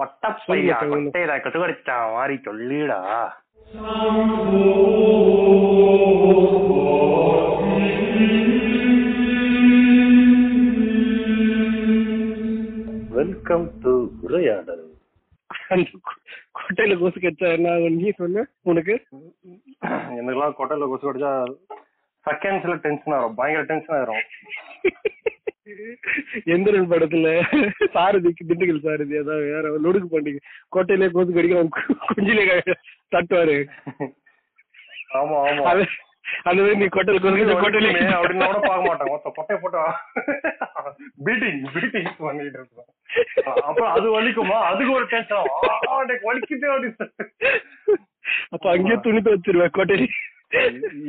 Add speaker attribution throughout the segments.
Speaker 1: பட்டப்பையா கொட்டையில கட்டுக்கடிச்சா மாதிரி சொல்லிடா welcome to உரையாடல்
Speaker 2: கொட்டையில கொசு கச்சா என்ன நீ சொல்லு உனக்கு
Speaker 1: எனக்குலாம் கொட்டையில கொசு கடிச்சா செகண்ட்ஸ்ல டென்ஷன் ஆகும் பயங்கர டென்ஷன் ஆயிரும்
Speaker 2: எந்திரன் படத்துல சாரதிக்கு திண்டுக்கல் சாரதி அதாவது வேற லொடுக்கு பண்டிகை கோட்டையிலே கொசு கடிக்கிறோம் குஞ்சிலே தட்டுவாரு.
Speaker 1: ஆமா ஆமா.
Speaker 2: அந்த மாதிரி நீ கொட்டையில கடிச்சா கோட்டையிலே
Speaker 1: அப்படின்னு கூட பார்க்க மாட்டாங்க மொத்த கொட்டை போட்டா பீட்டிங் பீட்டிங் பண்ணிட்டு இருக்கோம் அப்புறம் அது வலிக்குமா? அதுக்கு ஒரு டென்ஷன் வலிக்குதே அப்படின்னு.
Speaker 2: அப்ப அங்கேயே துணி துவச்சிருவேன் கோட்டையில.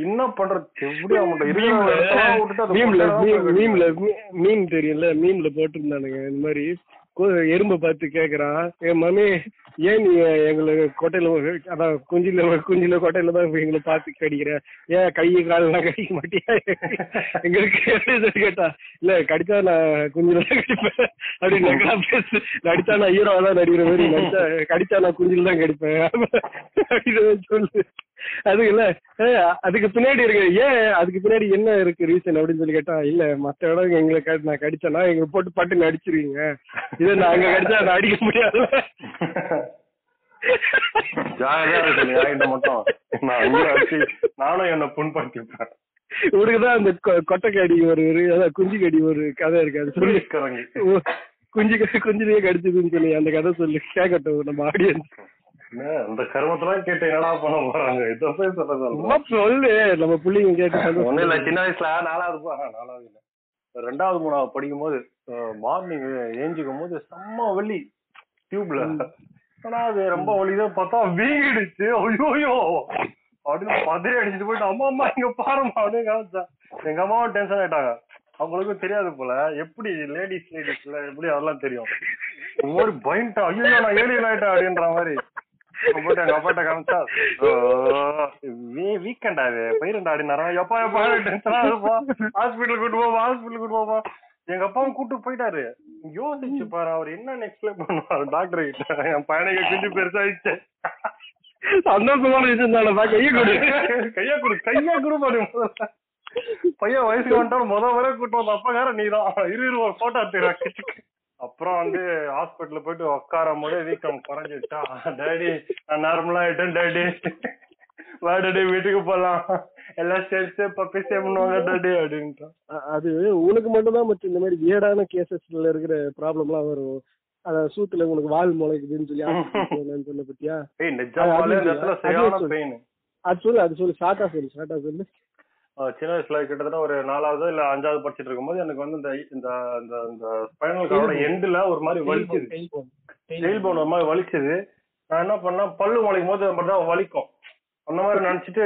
Speaker 1: என்ன பண்றது எப்படி அவங்கள்ட்ட இருக்கிற
Speaker 2: மீம்ல மீம் தெரியும்ல? மீம்ல போட்டிருந்தானுங்க. இந்த மாதிரி எறும்பை பார்த்து கேக்குறான். என் மம்மி ஏன் நீ எங்களை கொட்டையில அதான் குஞ்சில குஞ்சில கொட்டையில தான் எங்களை பார்த்து கடிக்கிற? ஏன் கை காலெல்லாம் கடிக்க மாட்டியா? எங்களுக்கு எப்படி கேட்டா? இல்ல கடிச்சா நான் குஞ்சில தான் கடிப்பேன். அப்படின்னு பேசு நடிச்சா நான் ஹீரோவா தான் நடிக்கிற மாதிரி நடிச்சா கடிச்சா நான் குஞ்சில தான் கடிப்பேன். அப்படின்னு சொல்லு. அது இல்ல. அதுக்கு பின்னாடி இருக்கு. ஏன் அதுக்கு பின்னாடி என்ன இருக்கு ரீசன் அப்படின்னு சொல்லி கேட்டா இல்ல மத்த இடம் எங்களை நான் கடிச்சேன்னா எங்க போட்டு பட்டு நடிச்சிருவீங்க. இதை நான் அங்க கடிச்சா நான் அடிக்க முடியாது
Speaker 1: நானும் என்ன புண்படுத்திப்பேன்.
Speaker 2: உனக்குதான் அந்த கொட்டைக்கடி ஒரு ஒரு அதான் குஞ்சு கடி ஒரு கதை இருக்கு. அது சொல்லி குஞ்சு குஞ்சிலேயே கடிச்சதுன்னு சொல்லி அந்த கதை சொல்லி கேட்கட்டும் நம்ம ஆடியன்ஸ்
Speaker 1: அந்த கருமத்தெல்லாம் கேட்டு என்னடா பண்ண போறாங்க? இதை போய்
Speaker 2: சும்மா சொல்லு நம்ம புள்ளிங்க கேட்டு
Speaker 1: ஒண்ணு இல்ல. சின்ன வயசுல நாலாவது நாலாவது இல்ல. ரெண்டாவது மூணாவது படிக்கும் போது மார்னிங் ஏஞ்சிக்கும் போது செம்ம வலி டியூப்ல ஆனா அது ரொம்ப வலிதான் பார்த்தா வீங்கிடுச்சு. ஐயோயோ! அப்படின்னு பதறி அடிச்சுட்டு போயிட்டு அம்மா அம்மா இங்க பாருமா அப்படின்னு காமிச்சா எங்க அம்மாவும் டென்ஷன் ஆயிட்டாங்க. அவங்களுக்கும் தெரியாது போல. எப்படி லேடிஸ் லேடிஸ்ல எப்படி அதெல்லாம் தெரியும்? ஒரு மாதிரி பயன்ட்டா ஐயோ நான் ஏலியன் ஆயிட்டேன் அப்படின்ற மாதிரி. எங்க அப்பாட்ட காமிச்சா வீக்கெண்ட் அது பயிரண்டா அப்படின்னாரா எப்பா எப்பா டென்ஷனா இருப்பா ஹாஸ்பிட்டல் கூட்டு போவா ஹாஸ்பிட்டல் கூட்டு போவா எங்க அப்பாவும் கூட்டு போயிட்டாரு யோசிச்சு பாரு அவர் என்ன எக்ஸ்பிளைன் பண்ணுவாரு டாக்டர் கிட்ட என் பையனுக்கு கொஞ்சம் பெருசாயிடுச்சு
Speaker 2: சந்தோஷமான விஷயம் தானப்பா கையை கொடு
Speaker 1: கையா கொடு கையா கொடு பாரு. பையன் வயசுக்கு வந்துட்டா முத வரை கூட்டு வந்த அப்பகார நீதான் இரு இரு ஒரு போட்டோ எடுத்துக்கிறேன் அப்புறம் வந்து ஹாஸ்பிட்டல் போயிட்டு உட்காரும் போது வீக்கம் குறைஞ்சிட்டா டேடி நான் நார்மலா ஆயிட்டேன் டேடி வா டேடி வீட்டுக்கு போலாம். எல்லாம் சேர்த்து பப்பி சேவ் பண்ணுவாங்க டேடி அப்படின்ட்டான்
Speaker 2: அது உனக்கு மட்டும் தான் மச்சான் இந்த மாதிரி வியர்டான கேசஸ்ல இருக்கிற ப்ராப்ளம்லாம் வரும். அத சூத்துல உனக்கு வால் முளைக்குதுன்னு சொல்லி சொன்ன பத்தியா? அது சொல்லு. அது சொல்லு ஷார்ட்டா சொல்லு ஷார்ட்டா சொல்லு.
Speaker 1: சின்ன வயசுல கிட்டத்தட்ட ஒரு நாலாவது இல்ல அஞ்சாவது படிச்சிட்டு இருக்கும்போது எனக்கு வந்து இந்த இந்த இந்த இந்த ஸ்பைனல் கார்டோட எண்டுல ஒரு மாதிரி வலிக்குது டெயில் போன் ஒரு மாதிரி வலிச்சது. நான் என்ன பண்ணேன் பல்லு முளைக்கும் போது மட்டும் வலிக்கும். அந்த மாதிரி நினைச்சிட்டு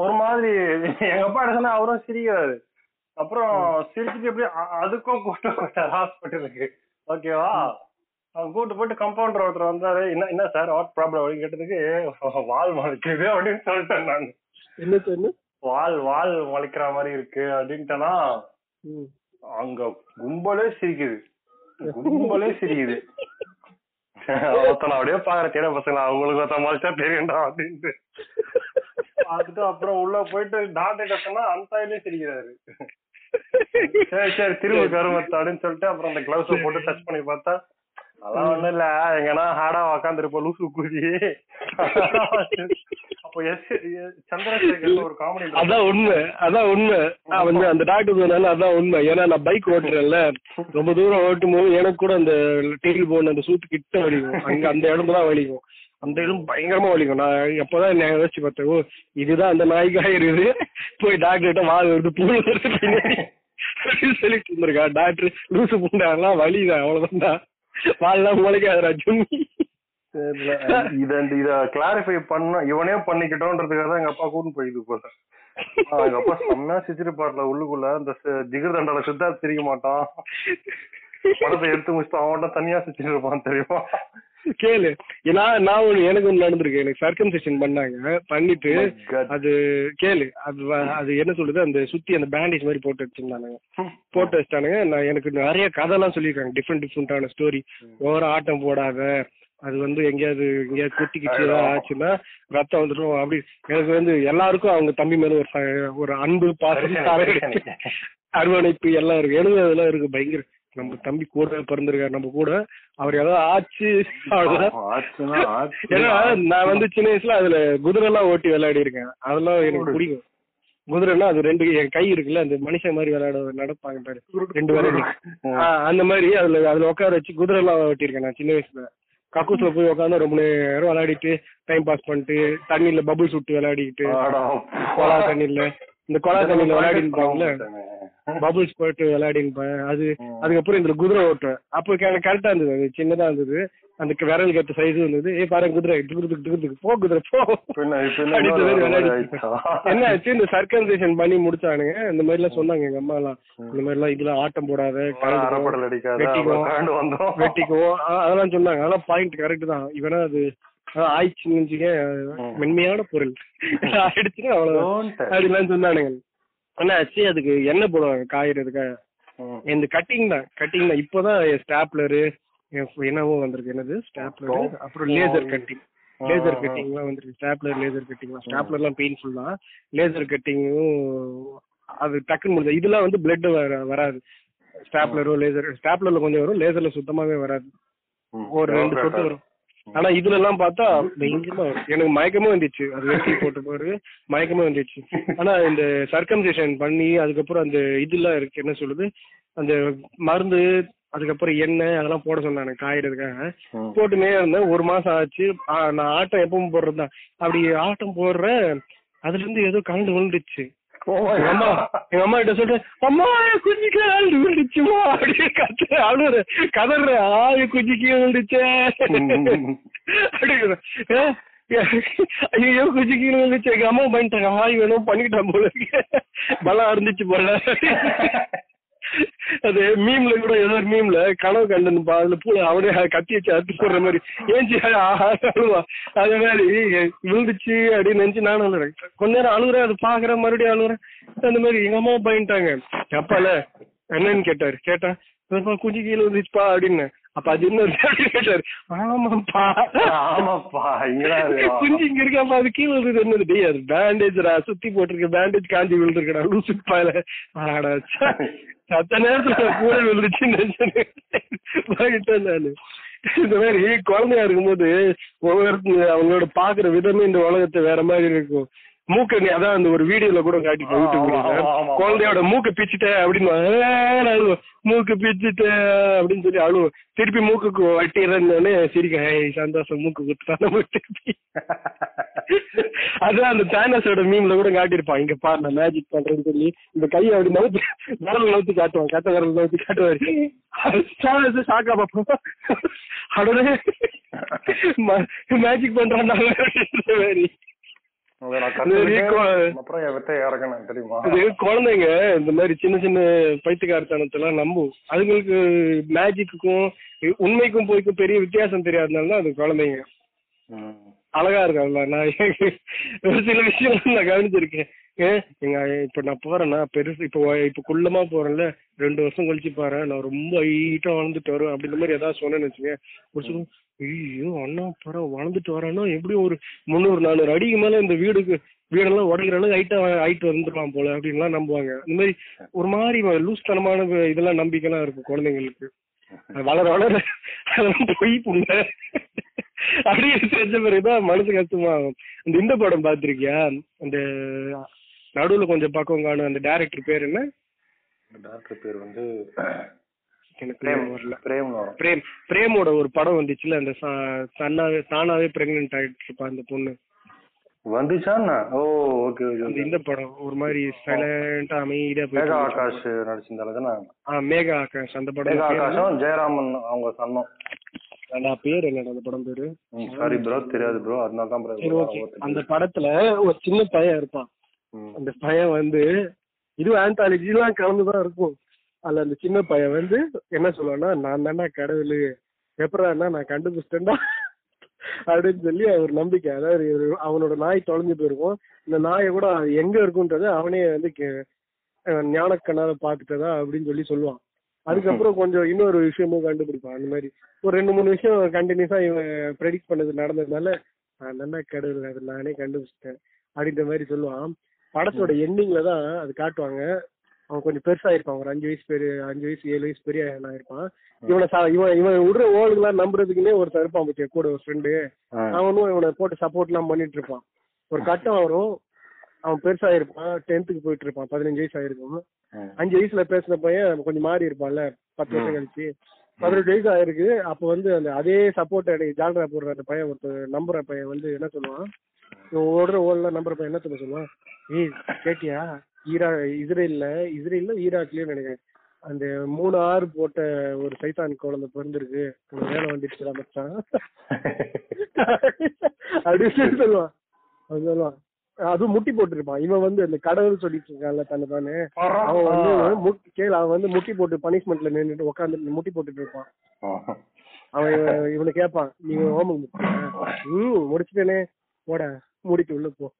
Speaker 1: ஒரு மாதிரி எங்க அப்பா என்ன அவரும் சிரிக்கிறாரு. அப்புறம் சிரிச்சுட்டு எப்படி அதுக்கும் கூட்டு போயிட்டார் ஹாஸ்பிட்டலுக்கு. ஓகேவா? அவங்க கூட்டு போயிட்டு கம்பவுண்டர் ஒருத்தர் வந்தாரு. என்ன என்ன சார் வாட் ப்ராப்ளம் அப்படின்னு கேட்டதுக்கு வால் முளைக்குது அப்படின்னு சொல்லிட்டேன் நான்.
Speaker 2: என்ன?
Speaker 1: வால் வால் முளைக்கிற மாதிரி இருக்கு அப்படின்ட்டனா. அங்க கும்பலே சிரிக்குது. கும்பலே சிரிக்குது. ஒருத்தன அப்படியே பாக்குற தேட பசங்க அவங்களுக்கு ஒருத்தன் மலைச்சா தெரியும்டா அப்படின்ட்டு. பார்த்துட்டு அப்புறம் உள்ள போயிட்டு டாக்டர் சொன்னா அந்த சிரிக்கிறாரு. சரி சரி திரும்ப கருமத்து அப்படின்னு சொல்லிட்டு அப்புறம் அந்த கிளவுஸ் போட்டு டச் பண்ணி பார்த்தா அதான் ஒண்ணும் இல்ல. எங்கன்னா ஹார்டா உக்காந்துருப்போம். லூசு குதி அப்போ எஸ் சந்திரசேகர் ஒரு காமெடி
Speaker 2: அதான் உண்மை. அதான் உண்மை. வந்து அந்த டாக்டர் சொன்னால அதான் உண்மை. ஏன்னா நான் பைக் ஓட்டுறேன்ல. ரொம்ப தூரம் ஓட்டும் போது எனக்கு கூட அந்த டெயில் போன் அந்த சூத்து கிட்ட வலிக்கும். அங்க அந்த இடம் தான் வலிக்கும். அந்த இடம் பயங்கரமா வலிக்கும். நான் எப்பதான் நான் யோசிச்சு பார்த்தேன் ஓ இதுதான் அந்த நாய்க்கா இருக்குது. போய் டாக்டர் கிட்ட வால் வருது புழு வருது சொல்லிட்டு இருந்திருக்கா. டாக்டர் லூசு புண்டாலாம் வலிதான் அவ்வளவுதான்டா வால்லாம் முளைக்காதுடா ஜும்மி.
Speaker 1: இத இத கிளாரிஃபை பண்ண இவனே பண்ணிக்கிட்டோன்றதுக்காக தான் எங்க அப்பா கூட்டு போயிட்டு போல. எங்க அப்பா செம்மையா சிரிச்சிருப்பார்ல உள்ளுக்குள்ள. அந்த ஜிகர் தண்டால சித்தார்த் தெரிய மாட்டான். படத்தை எடுத்து முடிச்சுட்டு அவன் தனியா சிரிச்சிட்டு இருப்பான் தெரியுமா?
Speaker 2: கேளு. நான் நான் ஒண்ணு எனக்கு ஒண்ணு நடந்திருக்கு. எனக்கு சர்க்கம்சேஷன் பண்ணாங்க. பண்ணிட்டு
Speaker 1: God.
Speaker 2: அது கேளு. அது அது என்ன சொல்லுது? அந்த சுத்தி அந்த பேண்டேஜ் மாதிரி போட்டு வச்சிருந்தானுங்க. போட்டு வச்சிட்டானுங்க. நான் எனக்கு நிறைய கதைலாம் சொல்லியிருக்காங்க. டிஃப்ரெண்ட் டிஃப்ரெண்டான ஸ்டோரி ஓர ஆட்டம் போடாத. அது வந்து எங்கேயாவது எங்கேயாவது குத்திக்கிச்சு ஏதாவது ஆச்சுன்னா ரத்தம் வந்துடும் அப்படி எனக்கு வந்து எல்லாருக்கும் அவங்க தம்பி மேல ஒரு ஒரு அன்பு பாசம் அரவணைப்பு எல்லாம் இருக்கு. எனக்கு அதெல்லாம் இருக்கு. பயங்கர நம்ம தம்பி கூட பிறந்திருக்காரு நம்ம கூட. அவர் ஏதாவது ஆச்சு. ஏன்னா நான் வந்து சின்ன வயசுல அதுல குதிரை எல்லாம் ஓட்டி விளையாடி இருக்கேன் அதெல்லாம் எனக்கு பிடிக்கும். குதிரைன்னா அது ரெண்டு என் கை இருக்குல்ல அந்த மனுஷன் மாதிரி விளையாட நடப்பாங்க பாரு. ரெண்டு ஆஹ் அந்த மாதிரி அதுல அதுல உட்கார வச்சு குதிரை எல்லாம் ஓட்டியிருக்கேன் நான் சின்ன வயசுல. கக்கூஸ்ல போய் உட்காந்து ரொம்ப நேரம் விளையாடிட்டு டைம் பாஸ் பண்ணிட்டு தண்ணியில பபுள்ஸ் விட்டு விளையாடிட்டு
Speaker 1: அடா.
Speaker 2: கொலா தண்ணியில. இந்த கொலா தண்ணியில விளையாடிருப்பாங்கல்ல பபுள்ஸ் போயிட்டு விளையாடிருப்பேன் அது அதுக்கப்புறம் இதுல குதிரை ஓட்டுவேன் அப்போ கரெக்டா இருந்தது. அது சின்னதா இருந்தது. அந்த விரல் கட்ட சைஸ் இருந்தது. ஏ பாரு குதிரை. துகுதுக்கு துகுதுக்கு போ குதிரை போ.
Speaker 1: என்ன
Speaker 2: ஆச்சு? இந்த சர்க்கன்சேஷன் பண்ணி முடிச்சானுங்க. இந்த மாதிரி எல்லாம் சொன்னாங்க எங்க அம்மா எல்லாம். இந்த மாதிரி எல்லாம் இதுல ஆட்டம் போடாத கரண்ட்
Speaker 1: அரைப்படல் அடிக்காத.
Speaker 2: வெட்டிக்கோ.
Speaker 1: அப்புறம் கரண்ட் வந்துரும்
Speaker 2: வெட்டிக்கோ. அ- அதெல்லாம் சொன்னாங்க. அதெல்லாம் பாயிண்ட் கரெக்ட் தான். இவனா அது ஆயிடுச்சுன்னு வச்சுக்க மென்மையான பொருள். ஆயிடுச்சுன்னா அவ்வளவுதான்.
Speaker 1: Touch.
Speaker 2: அப்படிலாம் சொன்னானுங்க. ஆனா ஆச்சு அதுக்கு என்ன போடுவாங்க காயறதுக்காக
Speaker 1: ம்.
Speaker 2: இந்த கட்டிங் தான் கட்டிங் தான். இப்போதான் ஸ்டாப்லரு என்னவோ வந்திருக்கு. என்னது? ஸ்டாப்லர் அப்புறம் லேசர் கட்டிங் லேசர் கட்டிங்லாம் வந்திருக்கு. ஸ்டாப்லர் லேசர் கட்டிங்லாம் ஸ்டாப்லர்லாம் பெயின்ஃபுல் தான். லேசர் கட்டிங்கும் அது டக்குன்னு முடிஞ்சது இதெல்லாம் வந்து பிளட் வராது. ஸ்டாப்லரோ லேசர் ஸ்டாப்லர்ல கொஞ்சம் வரும் லேசர்ல சுத்தமாவே வராது. ஒரு ரெண்டு சொட்டு. வரும். ஆனா இதுல எல்லாம் பார்த்தா பயங்கரமா எனக்கு மயக்கமே வந்துச்சு. அது வெட்டி போட்ட பிறகு மயக்கமே வந்துச்சு. ஆனா இந்த சர்க்கம்சேஷன் பண்ணி அதுக்கப்புறம் அந்த இதெல்லாம் இருக்கு என்ன சொல்லுது அந்த மருந்து அதுக்கப்புறம் எண்ணெய் அதெல்லாம் போட சொன்னாங்க காயறதுக்காக.
Speaker 1: ம்.
Speaker 2: போட்டுனே இருந்தேன். ஒரு மாசம் ஆச்சு. நான் ஆட்டம் எப்பவும் போடுறதுதான். அப்படி ஆட்டம் போடுறேன் அதுல இருந்து ஏதோ கலந்து விழுந்துச்சு. எங்க அம்மா
Speaker 1: God.
Speaker 2: எங்க அம்மா கிட்ட சொல்றேன் அம்மா என் ஆள் விழுந்துச்சுமா அப்படின்னு கத்து அழுற கதற ஆள் குஞ்சுக்கு விழுந்துச்சே அப்படிங்கிற ஐயோ குஞ்சுக்கு விழுந்துச்சு எங்க அம்மா பண்ணிட்டாங்க ஆய் வேணும் பண்ணிக்கிட்டான் போல இருக்கு. பலம் இருந்துச்சு போல அது மீம்ல கூட ஏதோ ஒரு மீம்ல கனவு கண்டனுப்பா அதுல பூல அவனே கத்தி வச்சு அறுத்து போடுற மாதிரி. ஏஞ்சி அழுவா. அதே மாதிரி விழுந்துச்சு அப்படின்னு நினைச்சு நானும் அழுறேன். கொஞ்ச நேரம் அழுகுறேன் அது பாக்குறேன் மறுபடியும் அழுகுறேன். அந்த மாதிரி எங்க அம்மா பயன்ட்டாங்க அப்பால என்னன்னு கேட்டாரு. கேட்டா குஞ்சு கீழே வந்துச்சுப்பா அப்படின்னு. அப்ப அது கேட்டாரு. ஆமாப்பா.
Speaker 1: ஆமாப்பா இருக்கா.
Speaker 2: குஞ்சு இங்க இருக்காப்பா அது கீழே விழுது என்னது? டேய் அது பேண்டேஜ்டா சுத்தி போட்டிருக்க பேண்டேஜ் காஞ்சி விழுந்துருக்கடா லூசு பாயில. ஆடா. சத்த நேரத்துல கூட விழுந்துச்சுன்னு நானு. இந்த மாதிரி குழந்தையா இருக்கும்போது ஒவ்வொரு அவங்களோட பாக்குற விதமே இந்த உலகத்தை வேற மாதிரி இருக்கும். மூக்க அதான் அந்த ஒரு வீடியோல கூட
Speaker 1: ஆமா, ஆமா.
Speaker 2: குழந்தையோட மூக்க பிச்சுட்ட அப்படின்னு மூக்கு பிச்சுட்ட அப்படின்னு சொல்லி அழுவோம் திருப்பி மூக்குக்கு வட்டிடுறேன்னு சிரிக்க "ஏய், சந்தோஷம் மூக்கு குத்துட்டான் நம்ம திருப்பி. அதான் அந்த சானஸோட மீம்ல கூட காட்டியிருப்பான். இங்க பாரு நான் மேஜிக் பண்றேன்னு சொல்லி. இந்த கையை அப்படி நவுத்தி விரல் நவுத்தி காட்டுவான். கட்ட விரல் நவுத்தி காட்டுவாரு. சானஸ் ஷாக்கா பார்ப்போம் அடனே மேஜிக் பண்றான் மாதிரி? குழந்தைங்க இந்த மாதிரி சின்ன சின்ன பைத்தியக்காரத்தனத்தெல்லாம் நம்பும் அதுங்களுக்கு மேஜிக்குக்கும் உண்மைக்கும் போய்க்கும் பெரிய வித்தியாசம் தெரியாதனால தான் அது குழந்தைங்க. அழகா இருக்காங்கல்ல நான் ஒரு சில விஷயம் நான் கவனிச்சிருக்கேன். எங்க இப்ப நான் போறேன்னா பெருசு இப்ப இப்ப குள்ளமா போறேன்ல ரெண்டு வருஷம் கழிச்சு பாரு நான் ரொம்ப ஹைட்டா வளர்ந்துட்டு வரும் அப்படின்ற மாதிரி ஏதாவது சொன்னேன்னு ஒரு சில ஐயோ அண்ணா பரம் வளர்ந்துட்டு வரானா எப்படியும் ஒரு முந்நூறு நானூறு அடிக்கு மேல இந்த வீடுக்கு வீடெல்லாம் உடைக்கிற அளவுக்கு ஹைட்டா ஹைட் வந்துடலாம் போல அப்படின்லாம் நம்புவாங்க. இந்த மாதிரி ஒரு மாதிரி லூஸ் தனமான இதெல்லாம் நம்பிக்கைலாம் இருக்கும் குழந்தைங்களுக்கு. வளர வளர அதெல்லாம் பொய் புண்ண அப்படியே தெரிஞ்ச பிறகுதான் மனசு கஷ்டமாகும் இந்த இந்த படம் பாத்திருக்கியா அந்த நடுவுல கொஞ்சம் பக்கம் காணும் அந்த டேரக்டர் பேர் என்ன?
Speaker 1: டாக்டர் பேர் வந்து பிரேம்
Speaker 2: பிரேமோட ஒரு படம் வந்துச்சுல அந்த தன்னாவே தானாவே பிரெக்னென்ட் ஆயிட்டு இருப்பா அந்த பொண்ணு.
Speaker 1: வந்துச்சான்னா ஓ ஓகே ஓகே
Speaker 2: இந்த படம் ஒரு மாதிரி சைலண்டா அமைதியா
Speaker 1: மேகா
Speaker 2: போயிட்டு
Speaker 1: ஆகாஷ் நடிச்சிருந்தால தானே?
Speaker 2: ஆ மேகா ஆகாஷ் அந்த படம்
Speaker 1: மேகா
Speaker 2: பேர் என்ன?
Speaker 1: ஆகாஷும் ஜெயராமன் அவங்க சொன்னோம்.
Speaker 2: நான் பேர் என்னடா அந்த படம் பேரு?
Speaker 1: சாரி ப்ரோ தெரியாது ப்ரோ அதனால தான் bro
Speaker 2: சரி ஓகே. அந்த படத்துல ஒரு சின்ன பையன் இருப்பான். அந்த பையன் வந்து இது ஆந்தாலஜி எல்லாம் கலந்துதான் இருக்கும். அதுல அந்த சின்ன பையன் வந்து என்ன சொல்லுவான்னா நான் தானே கடவுள். எப்படான்னா நான் கண்டுபிடிச்சிட்டேன்டா. அப்படின்னு சொல்லி அவர் நம்பிக்கை. அதாவது அவனோட நாய் தொலைஞ்சு போயிருக்கும். இந்த நாயை கூட எங்க இருக்குன்றத அவனே வந்து கே- ஞானக்கண்ணால பாத்துட்டதா அப்படின்னு சொல்லி சொல்லுவான். அதுக்கப்புறம் கொஞ்சம் இன்னொரு விஷயமும் கண்டுபிடிப்பான். அந்த மாதிரி ஒரு ரெண்டு மூணு விஷயம் கண்டினியூஸா இவன் ப்ரெடிக்ட் பண்ணது நடந்ததுனால நான் நல்லா கடவுள். அது நானே கண்டுபிடிச்சிட்டேன். அப்படின்ற மாதிரி சொல்லுவான். படத்தோட எண்டிங்ல தான் அது காட்டுவாங்க. அவன் கொஞ்சம் பெருசா இருப்பான். ஒரு அஞ்சு வயசு பெரிய அஞ்சு வயசு ஏழு வயசு பெரிய நான் இருப்பான். இவனை இவன் இவன் விடுற ஓடுகளாம் நம்புறதுக்குன்னே ஒருத்தன் இருப்பான் பத்தியா கூட ஒரு ஃப்ரெண்டு. அவனும் இவனை போட்டு சப்போர்ட் எல்லாம் பண்ணிட்டு இருப்பான். ஒரு கட்டம் வரும். அவன் பெருசா இருப்பான். டென்த்துக்கு போயிட்டு இருப்பான். பதினஞ்சு வயசு ஆயிருக்கும். அஞ்சு வயசுல பேசின பையன் கொஞ்சம் மாறி இருப்பான்ல. பத்து வருஷம் கழிச்சு. பதினெட்டு வயசு ஆயிருக்கு. அப்ப வந்து அந்த அதே சப்போர்ட் ஜால்ரா போடுற அந்த பையன் ஒருத்தர் நம்புற பையன் வந்து என்ன சொல்லுவான்? இவன் ஓடுற ஓடல நம்புற பையன் என்ன சொல்ல சொல்லுவான்? ஏய் கேட்டியா? ஈரா இஸ்ரேல்ல இஸ்ரேல்ல ஈராக்லயும் நினைக்கிறேன். அந்த மூணு ஆறு போட்ட ஒரு சைத்தான் குழந்தை பிறந்திருக்கு. வேலை வந்துடுச்சுடா மச்சான். அப்படின்னு சொல்லி சொல்லுவான். அவன் சொல்லுவான். அதுவும் முட்டி போட்டுருப்பான். இவன் வந்து அந்த கடவுள் சொல்லிட்டு இருக்கான்ல தன்னை தானே. அவன் வந்து கேளு அவன் வந்து முட்டி போட்டு பனிஷ்மெண்ட்ல நின்னுட்டு உட்காந்து முட்டி போட்டுட்டு இருப்பான். அவன் இவன் கேட்பான் நீங்க ஹோமம் முடிச்சிட்டேனே. போட. மூடிட்டு உள்ள போ.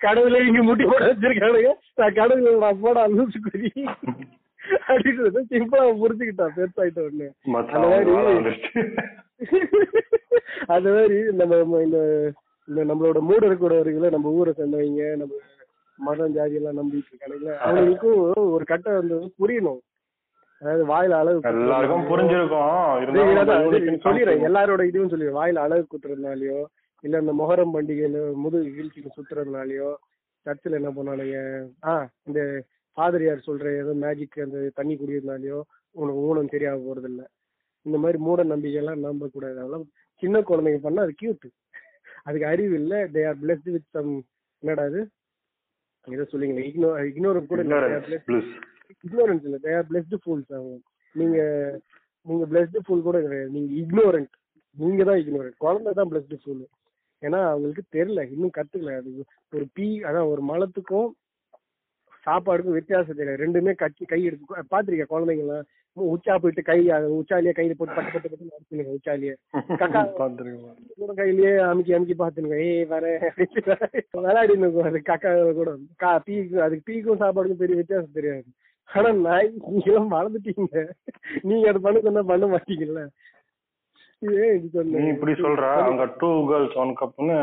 Speaker 2: கடவுள- இங்க முட்டி போட வச்சிருக்கானுங்க. நான் கடவுள் நான் போட லூசு குறி அப்படின்றத சிம்பிளா புரிஞ்சுக்கிட்டான் பெருசாயிட்ட உடனே. அந்த மாதிரி. அது மாதிரி நம்ம இந்த இந்த நம்மளோட மூடர் கூட வருங்கள நம்ம ஊரை சேர்ந்தவங்க நம்ம மதம் ஜாதி எல்லாம் நம்பிட்டு இருக்கானுங்களே அவங்களுக்கும் ஒரு கட்டம் வந்து புரியணும். அதாவது வாயில அளவு
Speaker 1: எல்லாருக்கும் புரிஞ்சிருக்கும்.
Speaker 2: சொல்லிடுறேன். எல்லாரோட இதுவும் சொல்லிடுறேன். வாயில அழகு குத்துறதுனாலயோ இல்ல இந்த மொஹரம் பண்டிகையில முதுகு வீழ்ச்சிக்கு சுத்துறதுனாலயோ சர்ச்சில் என்ன பண்ணானுங்க ஆ இந்த பாதிரியார் சொல்ற ஏதோ மேஜிக் அந்த தண்ணி குடிக்கிறதுனாலயோ உனக்கு ஊனம் தெரியாம போறது இல்ல இந்த மாதிரி மூட நம்பிக்கை எல்லாம் நம்ப கூடாது அதெல்லாம் சின்ன குழந்தைங்க பண்ணா அது கியூட் அதுக்கு அறிவு இல்ல. They are blessed with some என்னடா அது ஏதோ சொல்லுங்க இக்னோ இக்னோர் கூட ignorance இல்ல. தே ஆர் பிளஸ்டு ஃபூல்ஸ் அவங்க. நீங்க நீங்க பிளஸ்டு ஃபூல் கூட கிடையாது. நீங்க இக்னோரண்ட் நீங்க தான் இக்னோரண்ட் குழந்தை தான் பிளஸ்டு ஃபூல் ஏன்னா அவங்களுக்கு தெரியல. இன்னும் கத்துக்கல. அது ஒரு பீ அதான் ஒரு மலத்துக்கும் சாப்பாடுக்கும் வித்தியாசம் தெரியல. ரெண்டுமே கட்சி கை எடுத்து பாத்திருக்கேன் குழந்தைங்களாம் உச்சா போயிட்டு கை உச்சாலியே கையில போட்டு பட்டு பட்டு பட்டு நடத்துனுங்க உச்சாலியே. கக்கா. கூட கையிலேயே அமுக்கி அமுக்கி பாத்துனுங்க ஏய் அப்படின்னு விளையாடினு அது கக்கா கூட. கா பீக்கு அதுக்கு பீக்கும் சாப்பாடுக்கும் பெரிய வித்தியாசம் தெரியாது. ஆனா நாய் நீங்களும் வளர்ந்துட்டீங்க நீங்க அது பண்ண சொன்னா பண்ண மாட்டீங்கல்ல.
Speaker 1: நீ இப்படி சொல்ற அங்க டூ கேர்ள்ஸ் ஒன் கப்னு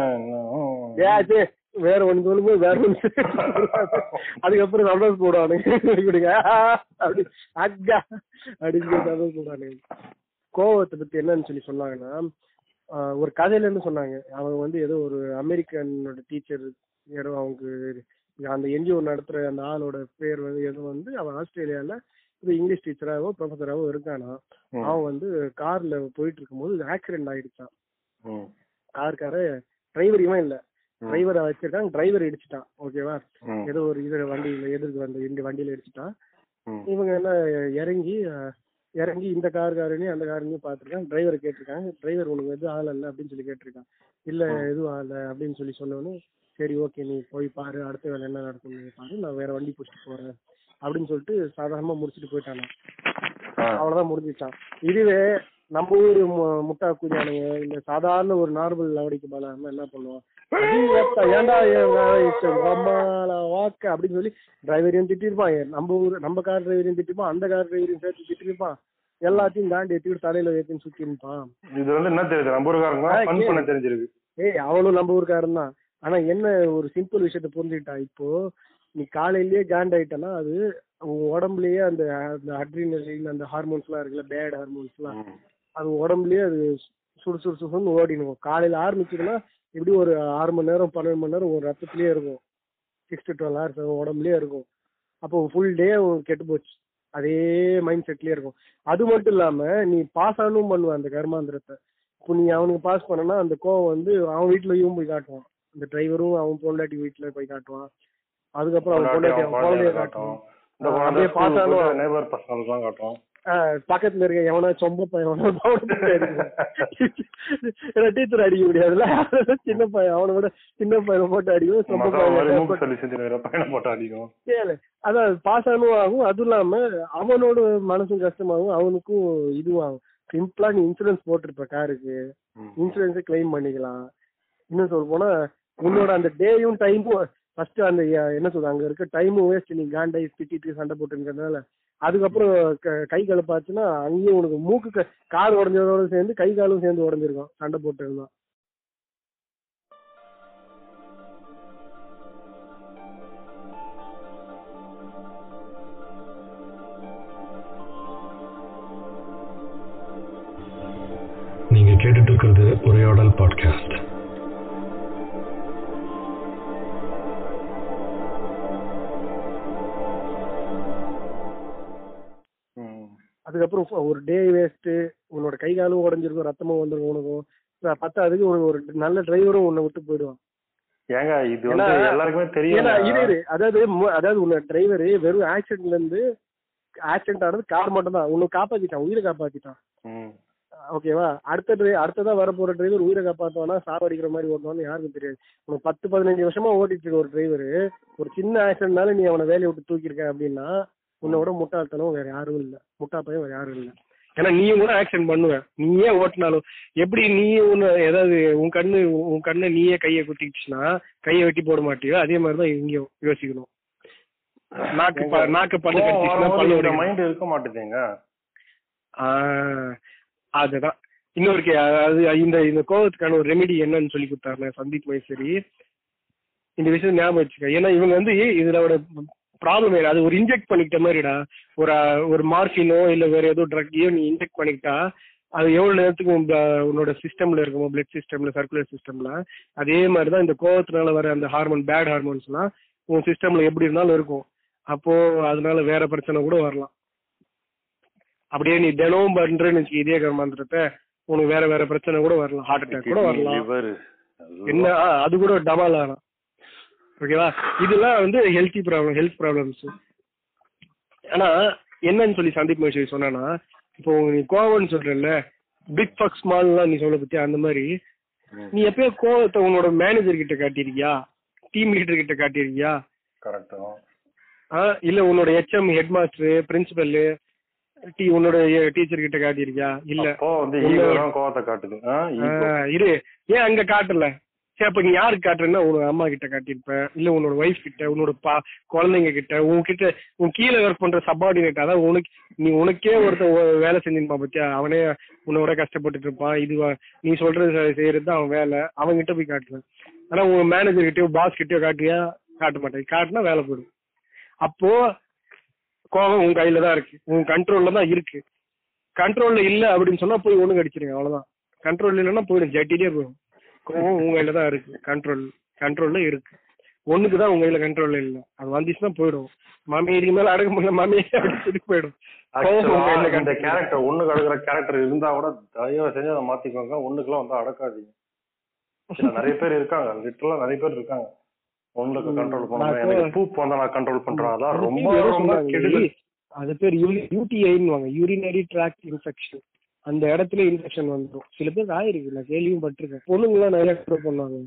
Speaker 2: ஏ வேற ஒண்ணு சொல்லும்போது வேற ஒண்ணு அதுக்கப்புறம் சந்தோஷம் போடுவானுங்க இப்படிங்க. அப்படி அக்கா அப்படின்னு சந்தோஷம் போடுவானுங்க கோவத்தை பத்தி என்னன்னு சொல்லி சொன்னாங்கன்னா ஒரு கதையில இருந்து சொன்னாங்க. அவங்க வந்து ஏதோ ஒரு அமெரிக்கனோட டீச்சர் ஏதோ அவங்க அந்த என்ஜிஓ நடத்துற அந்த ஆளோட பேர் வந்து ஏதோ வந்து அவன் ஆஸ்திரேலியால இது இங்கிலீஷ் டீச்சராவோ ப்ரொஃபஸராவோ இருக்கானா அவன் வந்து கார்ல போயிட்டு இருக்கும்போது ஆக்சிடென்ட் ஆயிடுச்சான் கார்கார டிரைவர் இவன் இல்ல டிரைவரை வச்சிருக்கான் டிரைவர் இடிச்சிட்டான் ஓகேவா ஏதோ ஒரு இது வண்டியில எதிர்க்கு வந்த இந்த வண்டியில இடிச்சிட்டான். இவங்க என்ன இறங்கி இறங்கி இந்த கார்காரனையும் அந்த காரனையும் பார்த்துருக்காங்க. டிரைவரை கேட்டிருக்காங்க. டிரைவர் உனக்கு எதுவும் ஆள் இல்ல அப்படின்னு சொல்லி கேட்டிருக்கான். இல்ல எதுவும் ஆகல அப்படின்னு சொல்லி சொன்னோன்னே சரி ஓகே நீ போய் பாரு அடுத்த வேலை என்ன நடக்கும் நீ பாரு நான் வேற வண்டி பிடிச்சிட்டு போறேன் அப்படின்னு சொல்லிட்டு சாதாரணமா முடிச்சிட்டு போயிட்டானா அவ்வளவுதான் முடிஞ்சிச்சான். இதுவே நம்ம ஊரு முட்டா குஞ்சானுங்க இந்த சாதாரண ஒரு நார்மல் லவடிக்கு நம்ம என்ன பண்ணுவோம் ஏப்பா, ஏன்டா வாக்க அப்படின்னு சொல்லி டிரைவரையும் திட்டிருப்பான். நம்ம ஊர் நம்ம கார் டிரைவரையும் திட்டிருப்பான். அந்த கார் டிரைவரையும் சேர்த்து திட்டிருப்பான். எல்லாத்தையும் தாண்டி எத்திட்டு தலையில ஏத்தின்னு சுத்தி இருப்பான்
Speaker 1: இது வந்து என்ன தெரியுது? நம்ம ஊருக்காரங்க பண்ண தெரிஞ்சிருக்கு.
Speaker 2: ஏய் அவனும் நம்ம ஊருக்காரன் தான். ஆனா என்ன ஒரு சிம்பிள் விஷயத்த புரிஞ்சுக்கிட்டா இப்போ நீ காலையிலேயே காண்ட் ஆயிட்டனா அது உன் உடம்புலயே அந்த அந்த அட்ரினலின் அந்த ஹார்மோன்ஸ் எல்லாம் இருக்குல்ல பேட் ஹார்மோன்ஸ் எல்லாம்
Speaker 1: ம்.
Speaker 2: அது உடம்புலயே அது சுடு சுடு சுடுன்னு ஓடிடும் காலையில ஆரம்பிச்சதுன்னா எப்படி ஒரு ஆறு மணி நேரம் பன்னெண்டு மணி நேரம் ஒரு ரத்தத்திலேயே இருக்கும். சிக்ஸ் டு டுவெல் ஹவர்ஸ் உடம்புலயே இருக்கும். அப்போ ஃபுல் டே கெட்டு போச்சு. அதே மைண்ட் செட்லயே இருக்கும். அது மட்டும் இல்லாம நீ பாஸ் ஆனும் பண்ணுவ அந்த கர்மாந்திரத்தை. இப்போ நீ அவனுக்கு பாஸ் பண்ணனா அந்த கோவம் வந்து அவன் வீட்லயும் போய் காட்டுவான். அந்த டிரைவரும் அவன் பொண்டாட்டி வீட்டுல போய் காட்டுவான். அதுக்கப்புறம் அவன் பொண்டாட்டி அவன் குழந்தைய காட்டுவான்.
Speaker 1: இந்த
Speaker 2: அப்படியே ஆனாலும்
Speaker 1: பசங்களுக்குலாம்
Speaker 2: பக்கத்துல இருக்க எவனா சொம்ப பையன் டீச்சர் அடிக்க முடியாதுல்ல? சின்ன பையன் அவனை விட சின்ன பையனை போட்டு அடிக்கும் சொம்ப பையன்
Speaker 1: போட்டு அடிக்கும்
Speaker 2: அதான் பாஸ் ஆனும் ஆகும். அதுவும் இல்லாம அவனோட மனசும் கஷ்டமாகும். அவனுக்கும் இதுவும் ஆகும். சிம்பிளா நீ இன்சூரன்ஸ் போட்டிருப்ப காருக்கு இன்சூரன்ஸை கிளைம் பண்ணிக்கலாம். இன்னும் சொல்ல போனா உன்னோட அந்த டேயும் டைமும் ஃபர்ஸ்ட் அந்த என்ன சொல்றது அங்க இருக்க டைமும் வேஸ்ட் நீ காண்டை திட்டிட்டு சண்டை போட்டுருக்கிறதுனால அதுக்கப்புறம் க- கை கலப்பாச்சுன்னா அங்கேயும் உனக்கு மூக்கு கால் உடஞ்சதோட சேர்ந்து கை காலும் சேர்ந்து உடஞ்சிருக்கும் சண்டை போட்டு இருந்தா
Speaker 3: நீங்க கேட்டுட்டு இருக்கிறது உரையாடல் பாட்காஸ்ட்
Speaker 2: அதுக்கப்புறம் ஒரு டே வேஸ்ட் உன்னோட கை காலும் உடஞ்சிருக்கும் ரத்தமும் வந்துருக்கும் உனக்கும். ப- பத்தாவதுக்கு உனக்கு ஒரு நல்ல டிரைவரும் உன்னை விட்டு போயிடுவான்.
Speaker 1: ஏங்க இது வந்து எல்லாருக்குமே தெரியும்.
Speaker 2: இரு. அதாவது அதாவது உன்னை டிரைவர் வெறும் ஆக்சிடென்ட்ல இருந்து ஆக்சிடென்ட் ஆனது கார் மட்டும் தான் உன்னை காப்பாத்திட்டான் உயிரை காப்பாத்திட்டான். ஓகேவா அடுத்த டிரை அடுத்ததா வரப்போற டிரைவர் உயிரை காப்பாத்துவானா சாவடிக்கிற மாதிரி ஓட்டுவான்னு யாருக்கும் தெரியாது. உனக்கு பத்து பதினஞ்சு வருஷமா ஓட்டிட்டு இருக்க ஒரு டிரைவர் ஒரு சின்ன ஆக்சிடென்ட்னால நீ அவனை வேலையை விட்டு தூக்கியிருக்க அப்படின்னா உன்னோட முட்டாள்தனம் வேற யாரும் இல்ல. முட்டா பையன் வேற யாரும் இல்ல. ஏன்னா நீயும் கூட ஆக்சிடென்ட் பண்ணுவ. நீயே ஓட்டினாலும் எப்படி நீயே உன்னை ஏதாவது உன் கண்ணு உன் கண்ணை நீயே கையை குத்திக்கிச்சுன்னா கையை வெட்டி போட மாட்டியோ? அதே மாதிரி தான் இங்கேயும் யோசிக்கணும். நாக்கு நாக்கு பல்லு.
Speaker 1: மைண்ட் இருக்க மாட்டேங்குங்க
Speaker 2: ஆஹ் அதுதான். இன்னொரு அதாவது இந்த இந்த கோவத்துக்கான ஒரு ரெமெடி என்னன்னு சொல்லி கொடுத்தாருல சந்தீப் மைசரி. இந்த விஷயம் ஞாபகம் வச்சுக்க. ஏன்னா இவங்க வந்து இதோட ப்ராப்ளம் அது ஒரு இன்ஜெக்ட் பண்ணிக்கிட்ட மாதிரிடா. ஒரு ஒரு மார்ஃபினோ இல்ல வேற ஏதோ ட்ரக்கையோ நீ இன்ஜெக்ட் பண்ணிக்கிட்டா அது எவ்வளவு நேரத்துக்கு உன்னோட சிஸ்டம்ல இருக்குமோ பிளட் சிஸ்டம்ல சர்க்குலர் சிஸ்டம்ல அதே மாதிரி தான் இந்த கோவத்தினால வர அந்த ஹார்மோன் பேட் ஹார்மோன்ஸ்லாம் உன் சிஸ்டம்ல எப்படி இருந்தாலும் இருக்கும். அப்போ அதனால வேற பிரச்சனை கூட வரலாம். அப்படியே நீ தினமும் பண்றேன்னு வச்சுக்க இதே கர்மாந்திரத்தை உனக்கு வேற வேற பிரச்சனை கூட வரலாம். ஹார்ட் அட்டாக் கூட வரலாம். என்ன அது கூட டபால் ஆகலாம். ஓகேவா இதெல்லாம் வந்து ஹெல்த்தி ப்ராப்ளம் ஹெல்த் ப்ராப்ளம்ஸ் ஆனா என்னன்னு சொல்லி சந்தீப் மகேஸ்வரி சொன்னா இப்போ நீ கோவம்னு சொல்றல பிக் ஃபக் ஸ்மால்லாம் நீ சொல்ல பத்தி அந்த மாதிரி நீ எப்பயோ கோவத்தை உன்னோட மேனேஜர் கிட்ட காட்டியிருக்கியா? டீம் லீடர் கிட்ட காட்டியிருக்கியா?
Speaker 1: கரெக்டும்
Speaker 2: ஆ, இல்ல உன்னோட ஹெச்எம் ஹெட் மாஸ்டர் பிரின்சிபல் டி உன்னோட டீச்சர் கிட்ட காட்டியிருக்கியா? இல்ல.
Speaker 1: கோவத்தை காட்டுது.
Speaker 2: இரு. ஏன் அங்க காட்டல? சரி அப்ப நீ யாருக்கு காட்டுறேன்னா உன்னோட அம்மா கிட்ட காட்டியிருப்பேன். இல்ல உன்னோட ஒய்ஃப் கிட்ட உன்னோட பா குழந்தைங்க கிட்ட உன்கிட்ட உன் கீழே ஒர்க் பண்ற சப்பார்டினேட் அதாவது உனக்கு நீ உனக்கே ஒருத்தன் வேலை செஞ்சிருப்பான் பத்தியா? அவனே உன்னோட கஷ்டப்பட்டுட்டு இருப்பான். இது நீ சொல்றது செய்யறது தான் அவன் வேலை. அவன் கிட்ட போய் காட்டுவேன். ஆனா உன் மேனேஜர் கிட்டயோ பாஸ் கிட்டயோ காட்டியா காட்ட மாட்டேன். காட்டினா வேலை போயிடும். அப்போ கோபம் உன் கையில தான் இருக்கு. உன் கண்ட்ரோல்ல தான் இருக்கு. கண்ட்ரோல்ல இல்ல அப்படின்னு சொன்னா போய் ஒண்ணு கடிச்சிருங்க அவ்வளவுதான். கண்ட்ரோல் இல்லைன்னா போயிடும். ஜட்டிலே போயிடும். கோவம் உங்க கையில தான் இருக்கு. கண்ட்ரோல் கண்ட்ரோல்ல இருக்கு. ஒண்ணுக்கு தான் உங்க கையில கண்ட்ரோல்ல இல்ல. அது வந்துச்சுன்னா போயிடும். மாமி இதுக்கு மேல அடக்க முடியல மாமி அப்படின்னு போயிடும்.
Speaker 1: இந்த. கேரக்டர் ஒண்ணு கிடக்குற கேரக்டர் இருந்தா கூட தயவு செஞ்சு அதை மாத்திக்கோங்க. ஒண்ணுக்குலாம் வந்து அடக்காதீங்க. நிறைய பேர் இருக்காங்க. லிட்டரலா நிறைய பேர் இருக்காங்க. ஒண்ணுக்கு. கண்ட்ரோல் பண்ணுவேன் எனக்கு பூப் வந்தா நான் கண்ட்ரோல் பண்றேன். அதான்
Speaker 2: அது
Speaker 1: ரொம்ப ரொம்ப
Speaker 2: அது பேர் யூடிஐன்னு யூரினரி ட்ராக்ட் இன்ஃபெக்ஷன் அந்த இடத்துல இன்ஃபெக்ஷன் வந்துடும் சில பேர் ஆயிருக்கு நான் கேள்வியும் பட்டிருக்கேன். பொண்ணுங்களாம் நிறைய கூட பண்ணுவாங்க.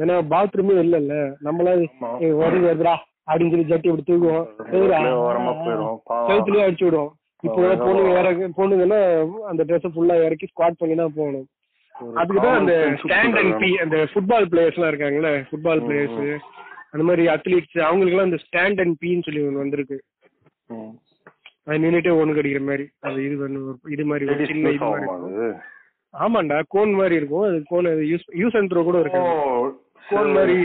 Speaker 2: ஏன்னா பாத்ரூமே இல்லைல்ல. நம்மளா
Speaker 1: ஆமா.
Speaker 2: ஏய், வருது வருதுடா அப்படின்னு சொல்லி ஜட்டி அப்படி தூக்குவோம். செவுத்துலயே அடிச்சு விடுவோம். இப்போ பொண்ணுங்க. இறக்கி பொண்ணுங்கன்னா அந்த ட்ரெஸ் ஃபுல்லா இறக்கி ஸ்குவாட் பண்ணி தான் போகணும். அதுக்குதான் அந்த ஸ்டாண்ட் அண்ட் பி. அந்த ஃபுட்பால் பிளேயர்ஸ் எல்லாம் இருக்காங்கல்ல ஃபுட்பால் பிளேயர்ஸ் அந்த மாதிரி அத்லீட்ஸ் அவங்களுக்கு எல்லாம் இந்த ஸ்டாண்ட் அண்ட் பின்னு சொல்லி ஒண்ணு வந்திருக்கு. நின்னுட்டே ஒண்ணு கடிக்கிற மாதிரி. அது இது இது மாதிரி சின்ன இது மாதிரி? ஆமாண்டா கோன் மாதிரி இருக்கும். அது cone use use and throw கூட இருக்கு கோன் மாதிரி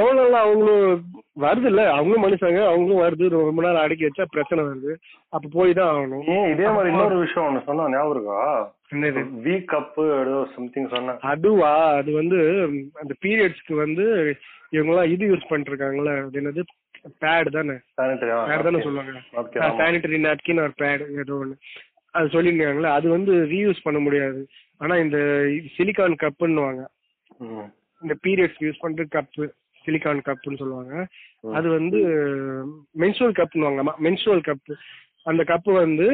Speaker 2: எவ்வளவு நாள் அவங்களும் வருது இல்ல அவங்களும் மனுஷங்க அவங்களும் வருது. ரொம்ப நாள் அடக்கி வச்சா பிரச்சனை வருது. அப்ப போய் தான் ஆகணும்.
Speaker 1: இதே மாதிரி இன்னொரு விஷயம் ஒண்ணு சொன்னா ஞாபகம் இருக்கா?
Speaker 2: என்னது?
Speaker 1: வி கப் ஏதோ சம்திங் சொன்னேன்
Speaker 2: அதுவா? அது வந்து அந்த பீரியட்ஸ்க்கு வந்து இவங்கெல்லாம் இது யூஸ் பண்ணிட்டு இருக்காங்கல்ல. அது என்னது? பேட் தானே? பேட் தானே சொல்லுவாங்க. சானிட்டரி நாப்கின் ஒரு பேட் ஏதோ ஒன்று அது சொல்லியிருந்தாங்களே அது வந்து ரீயூஸ் பண்ண முடியாது. ஆனா இந்த சிலிகான் கப்புன்னுவாங்க இந்த பீரியட்ஸ் யூஸ் பண்ற கப்பு சிலிகான் கப்புன்னு சொல்லுவாங்க. அது வந்து மென்சுவல் கப்னுவாங்க மென்சுவல் கப்பு அந்த கப்பு வந்து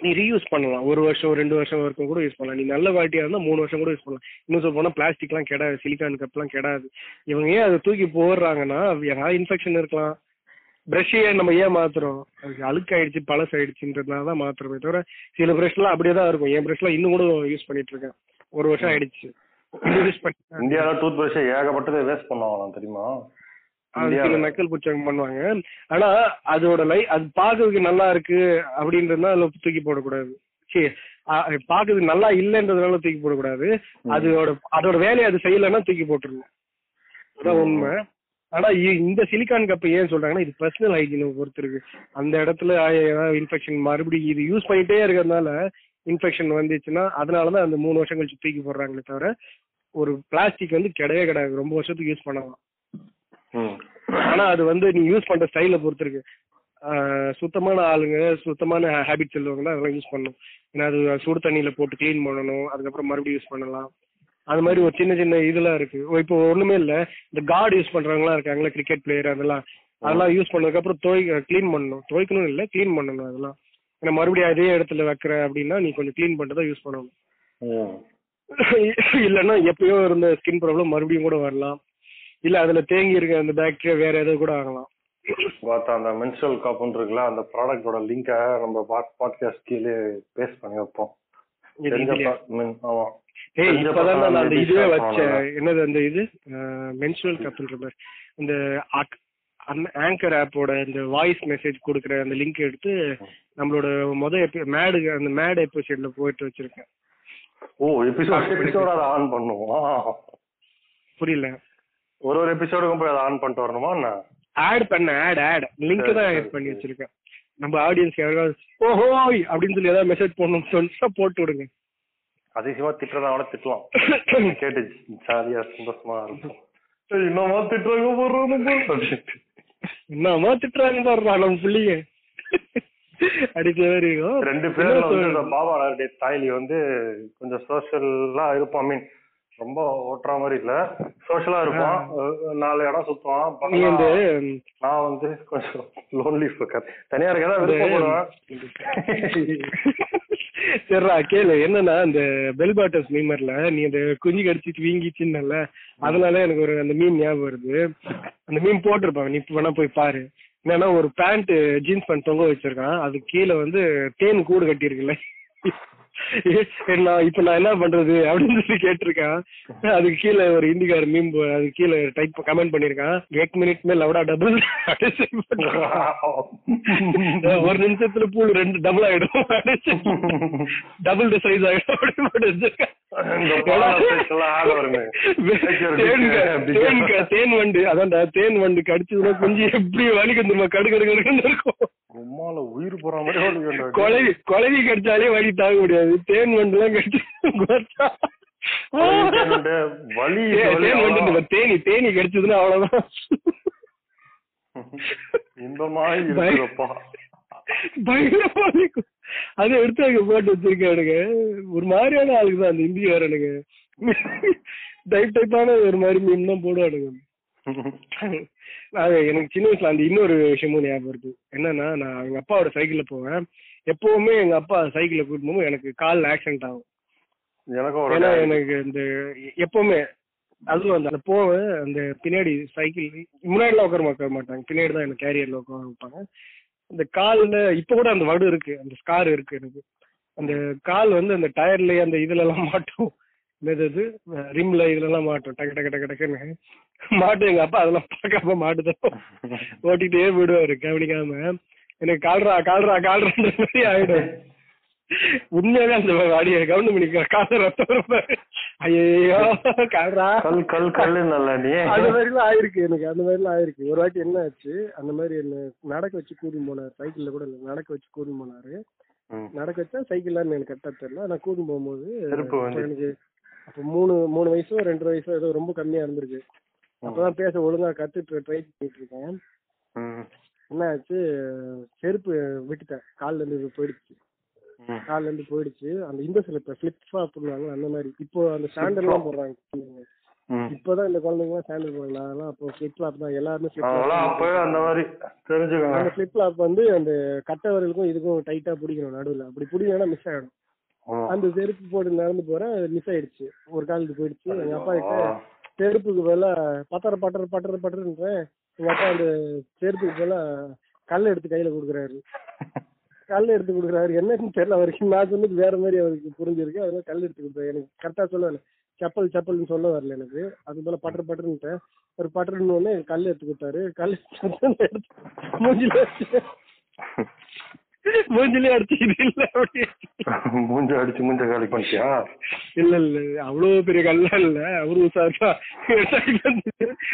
Speaker 2: நீ ரீயூஸ் பண்ணலாம். ஒரு வருஷம் ரெண்டு வருஷம் வரைக்கும் கூட யூஸ் பண்ணலாம். நீ நல்ல குவாலிட்டியா இருந்தா மூணு வருஷம் கூட யூஸ் பண்ணலாம். இன்னும் சொல்ல போனா பிளாஸ்டிக்லாம் கெடாது சிலிகான் கப்லாம் கெடாது. இவங்க ஏன் அதை தூக்கி போடுறாங்கன்னா ஏதாவது இன்ஃபெக்ஷன் இருக்கலாம். ப்ரஷ்ஷையே நம்ம ஏன் மாத்துறோம்? அதுக்கு அழுக்காயிடுச்சு பழசாயிடுச்சுன்றதுனால தான் மாத்துறோமே தவிர சில ப்ரஷ்லாம் அப்படியே தான் இருக்கும். என் ப்ரஷ்லாம் இன்னும் கூட யூஸ் பண்ணிட்டு இருக்கேன். ஒரு வருஷம் ஆயிடுச்சு. யூஸ் பண்ணி
Speaker 1: இந்தியால டூத் பிரஷ் ஏகப்பட்டதை வேஸ்ட் பண்ணுவாங்களாம் தெரியுமா?
Speaker 2: சில நக்கல் புச்சகம் பண்ணுவாங்க. ஆனா அதோட லை அது பாக்குறதுக்கு நல்லா இருக்கு அப்படின்றதுனால அதுல தூக்கி போடக்கூடாது. சரி பாக்குறதுக்கு நல்லா இல்லைன்றதுனால தூக்கி போடக்கூடாது. அதோட அதோட வேலையை அது செய்யலைன்னா தூக்கி போட்டுருணும் அதான் உண்மை. ஆனா இந்த சிலிக்கான் கப் ஏன் சொல்றாங்கன்னா இது பர்சனல் ஹைஜீனை பொறுத்து இருக்கு. அந்த இடத்துல இன்ஃபெக்ஷன் மறுபடியும் இது யூஸ் பண்ணிட்டே இருக்கிறதுனால இன்ஃபெக்ஷன் வந்துச்சுன்னா அதனாலதான் அந்த மூணு வருஷம் கழிச்சு தூக்கி போடுறாங்களே தவிர ஒரு பிளாஸ்டிக் வந்து கிடையவே கிடையாது ரொம்ப வருஷத்துக்கு யூஸ் பண்ணலாம். ஆனா அது வந்து நீ யூஸ் பண்ற ஸ்டைல பொறுத்து இருக்கு சுத்தமான ஆளுங்க சுத்தமான ஹேபிட் சொல்லுவாங்கன்னா அதெல்லாம் யூஸ் பண்ணணும். ஏன்னா அது சுடு தண்ணியில போட்டு க்ளீன் பண்ணணும் அதுக்கப்புறம் மறுபடியும் யூஸ் பண்ணலாம். அது மாதிரி ஒரு சின்ன சின்ன இதெல்லாம் இருக்கு. இப்போ ஒண்ணுமே இல்ல. இந்த கார்டு யூஸ் பண்றவங்களாம் இருக்காங்களா கிரிக்கெட் பிளேயர் அதெல்லாம். அதெல்லாம் யூஸ் பண்ணதுக்கு அப்புறம் துவை க்ளீன் பண்ணணும். துவைக்கணும் இல்ல க்ளீன் பண்ணணும் அதெல்லாம். ஏன்னா மறுபடியும் அதே இடத்துல வைக்கிற அப்படின்னா நீ கொஞ்சம் க்ளீன் பண்ணிட்டு தான் யூஸ் பண்ணணும். இல்லைன்னா எப்பயோ இருந்த ஸ்கின் ப்ராப்ளம் மறுபடியும் கூட வரலாம். இல்ல அதுல தேங்கி இருக்க அந்த பாக்டீரியா வேற ஏதாவது கூட ஆகலாம்.
Speaker 1: பார்த்தா அந்த மென்சுரல் காப்புன்னு இருக்குல்ல அந்த ப்ராடக்டோட லிங்கை நம்ம பாட்காஸ்ட் கீழே பேஸ்ட் பண்ணி வைப்போம். ஆமா.
Speaker 2: ஏய் இப்பதான் நான் அந்த இதுவே வச்சேன். என்னது அந்த இது? மென்சுரல் கப்ன்ற மாதிரி. இந்த ஆங்கர் ஆப்போட இந்த வாய்ஸ் மெசேஜ் கொடுக்குற அந்த லிங்க் எடுத்து நம்மளோட முத மேடு அந்த மேட் எபிசோட்ல போயிட்டு வச்சிருக்கேன்.
Speaker 1: ஓ எபிசோட் எபிசோட ஆன் பண்ணுவோம்.
Speaker 2: புரியல.
Speaker 1: ஒரு ஒரு எபிசோடுக்கும் போய் அதை ஆன் பண்ணிட்டு வரணுமா என்ன?
Speaker 2: ஆட் பண்ண ஆட் ஆட் லிங்க் தான் ஆட் பண்ணி
Speaker 1: சரி.
Speaker 2: வச்சிருக்கேன். நம்ம ஆடியன்ஸ் யாராவது ஓஹோய்! அப்படின்னு சொல்லி ஏதாவது மெசேஜ் பண்ணணும்னு சொல்லிட்டு போட்டு விடுங்க.
Speaker 1: அதிசயமா திட்டுறதா கூட திட்டலாம். கேட்டு ஜாலியா சந்தோஷமா இருக்கும். ஏய், என்னம்மா திட்டுறாங்க போடுறோம்
Speaker 2: என்னமா திட்டுறாங்க பாருடா நம்ம பிள்ளைங்க. இருக்கும்.
Speaker 1: ரெண்டு பேர்ல வந்து? பாபா தாய்லி வந்து கொஞ்சம் சோஷியலா இருப்பான் மீன் ரொம்ப ஓட்டுற மாதிரி இல்ல. சோஷியலா இருப்பான் நாலு இடம் சுத்துவான்
Speaker 2: நீ
Speaker 1: பக்கமா நான் வந்து கொஞ்சம் லோன்லி ஃபக்கர் தனியா இருக்கதா விருப்பப்படுவேன்.
Speaker 2: சரிடா கேளு. என்னன்னா இந்த பெல் பாட்டஸ் மீமர்ல நீ அந்த குஞ்சு கடிச்சிட்டு வீங்கிச்சுன்னல அதனால எனக்கு ஒரு அந்த மீன் ஞாபகம் வருது. அந்த மீன் போட்டிருப்பான். நீ வேணா போய் பாரு. என்னன்னா ஒரு பேண்ட் ஜீன்ஸ் பேண்ட் தொங்க வச்சிருக்கான். அது கீழே வந்து தேன் கூடு கட்டியிருக்குல்ல. நான் இப்ப நான் என்ன பண்றது அப்படின்னு சொல்லி கேட்டிருக்கேன். அதுக்கு கீழே ஒரு இந்திக்கார மீன் அதுக்கு கீழே டைப் கமெண்ட் பண்ணிருக்கான் எக் மினிட் மேல் லவுடா டபுள் ஒரு நிமிஷத்துல பூல் ரெண்டு டபுள் ஆயிடும். டபுள் சைஸ் ஆயிடும் அப்படின்னு. தேன் வண்டு. அதான்டா தேன் வண்டு கடிச்சதுன்னா குஞ்சு எப்படி வலிக்கும் தெரியுமா? கடு கடு கடுன்னு இருக்கும்.
Speaker 1: உம்மால உயிர் போற மாதிரி.
Speaker 2: குழவி குழவி கடிச்சாலே வலி தாங்க முடியாது. தேன் வண்டு எல்லாம் கடிச்சு.
Speaker 1: வலி
Speaker 2: தேன் வண்டு தேனி தேனி கடிச்சதுன்னா அவ்வளவுதான்.
Speaker 1: இருக்குதப்பா
Speaker 2: பயங்கரமா இருக்கும் அதை எடுத்து அங்க போட்டு வச்சிருக்கானுங்க ஒரு மாதிரியான ஆளுங்க தான் அந்த இந்தியாரனுங்க டைப் டைப்பான ஒரு மாதிரி மீன் தான் போடுவானுங்க. எனக்கு சின்ன வயசுல அந்த இன்னொரு விஷயமும் ஞாபகம் இருக்கு என்னன்னா நான் எங்க அப்பாவோட சைக்கிள்ல போவேன். எப்பவுமே எங்க அப்பா சைக்கிள்ல கூட்டிட்டு போகும்போது எனக்கு கால் ஆக்சிடென்ட் ஆகும். ஏன்னா எனக்கு இந்த எப்பவுமே அதுவும் அந்த அந்த போவேன் அந்த பின்னாடி சைக்கிள் முன்னாடிலாம் உட்கார உட்கார மாட்டாங்க. பின்னாடி தான் எனக்கு கேரியர்ல உட்கார வைப்பாங்க. அந்த கால்ல இப்ப கூட அந்த வடு இருக்கு அந்த ஸ்கார் இருக்கு எனக்கு. அந்த கால் வந்து அந்த டயர்லயே அந்த இதுல எல்லாம் மாட்டும். என்னது இது ரிம்ல இதுல எல்லாம் மாட்டும் டக்கு டக்கு டக்கு டக்குன்னு. மாட்டும் எங்க அப்பா அதெல்லாம் பார்க்காம மாட்டுதான் ஓட்டிட்டே விடுவாரு கவனிக்காம. எனக்கு கால்ரா கால்ரா கால்ரான்ற மாதிரி ஆயிடும். உண்மையாவே அந்த வாடிய கவனம் பண்ணி கால ரத்தம். ஐயையோ கால்ரா.
Speaker 1: கல் கல் கல்லு நல்ல நீ
Speaker 2: அந்த மாதிரிலாம் ஆயிருக்கு எனக்கு அந்த மாதிரிலாம் ஆயிருக்கு. ஒரு வாட்டி என்ன ஆச்சு அந்த மாதிரி என்ன நடக்க வச்சு கூட்டின்னு போனார் சைக்கிள்ல கூட இல்ல நடக்க வச்சு கூட்டின்னு போனாரு. நடக்க வச்சா சைக்கிள்லான்னு எனக்கு கரெக்டா தெரியல நான் கூட்டின்னு போகும்போது எனக்கு அப்ப மூணு மூணு வயசோ ரெண்டு வயசோ ஏதோ ரொம்ப கம்மியா இருந்திருக்கு. அப்பதான் பேச ஒழுங்கா கத்துட்டு ட்ரை பண்ணிட்டு இருக்கேன். என்ன ஆச்சு? செருப்பு விட்டுட்டேன். கால்ல இருந்து போயிடுச்சு. கால்ல இருந்து போயிடுச்சு. அந்த இந்த சில ஃபிளிப் ஃப்ளாப் பண்ணுவாங்க அந்த மாதிரி. இப்போ அந்த சாண்டல் எல்லாம் போடுறாங்க. இப்பதான் இந்த குழந்தைங்க எல்லாம் சாண்டல் போடுறாங்க அதெல்லாம் அப்போ ஃபிளிப் ஃப்ளாப் தான். எல்லாருமே.
Speaker 1: அப்பவே அந்த மாதிரி தெரிஞ்சுக்கோங்க.
Speaker 2: அந்த ஃபிளிப் ஃப்ளாப் வந்து அந்த கட்டை விரலுக்கும் இதுக்கும் டைட்டா பிடிக்கணும் நடுவுல. அப்படி பிடிக்கலன்னா மிஸ் ஆயிடும். அந்த செருப்பு போட்டு நடந்து போறேன் மிஸ் ஆயிடுச்சு. ஒரு காலுக்கு போயிடுச்சு. எங்க அப்பா கிட்ட. செருப்புக்கு பதிலா பட்டற பட்டற பட்டற பட்டறன்றேன் எங்க அப்பா அந்த சேர்த்துக்கு போல கல் எடுத்து கையில கொடுக்குறாரு. கல் எடுத்து கொடுக்குறாரு. என்னன்னு தெரியல அவருக்கு. நான் சொன்னது வேற மாதிரி அவருக்கு புரிஞ்சிருக்கு. அதனால கல் எடுத்து கொடுத்தாரு எனக்கு கரெக்டா சொல்ல செப்பல் செப்பல்னு சொல்ல வரல எனக்கு. அது போல பட்டர் பட்டர்ன்ட்டேன். ஒரு பட்டர்னு ஒண்ணு கல் எடுத்து கொடுத்தாரு. கல் எடுத்து மூஞ்சில மூஞ்சிலே அடிச்சு இல்ல அப்படி
Speaker 1: மூஞ்ச அடிச்சு மூஞ்ச காலி பண்ணிட்டியா?
Speaker 2: இல்ல இல்ல. அவ்வளவு பெரிய கல்லா இல்ல. அவரு உசாரா?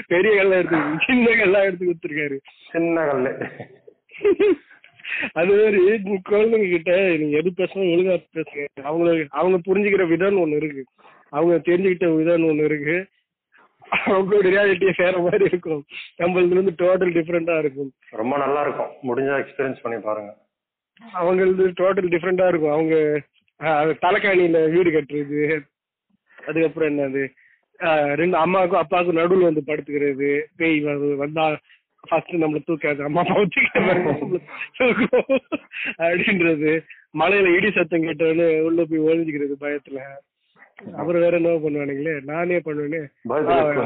Speaker 2: பெரிய கல்லா எடுத்து சின்ன கல்லா எடுத்து கொடுத்துருக்காரு.
Speaker 1: சின்ன கல்லு.
Speaker 2: அது மாதிரி குழந்தைங்க கிட்ட நீங்க எது பேசணும் ஒழுங்கா பேசுங்க. அவங்களுக்கு அவங்க புரிஞ்சுக்கிற விதம்னு ஒண்ணு இருக்கு. அவங்க தெரிஞ்சுக்கிட்ட விதம்னு ஒண்ணு இருக்கு. அவங்களோட ரியாலிட்டியே வேற மாதிரி இருக்கும். நம்மளதுல இருந்து டோட்டல் டிஃப்ரெண்டா இருக்கும்.
Speaker 1: ரொம்ப நல்லா இருக்கும். முடிஞ்சா எக்ஸ்பீரியன்ஸ் பண்ணி பாருங்க.
Speaker 2: அவங்களது டோட்டல் டிஃப்ரெண்டா இருக்கும். அவங்க தலைக்காணியில வீடு கட்டுறது அதுக்கப்புறம் என்னது ரெண்டு அம்மாவுக்கும் அப்பாவுக்கும் நடுவுல வந்து படுத்துக்கிறது பேய் வந்து- ஃபர்ஸ்ட் நம்மள தூக்காது அம்மா அப்பா தூக்கும் அப்படின்றது மலையில இடி சத்தம் கேட்டவொடனே உள்ள போய் ஒழிஞ்சுக்கிறது பயத்துல. அப்புறம் வேற என்ன பண்ணுவானுங்களே. நானே பண்ணுவேனே.
Speaker 1: பயத்துல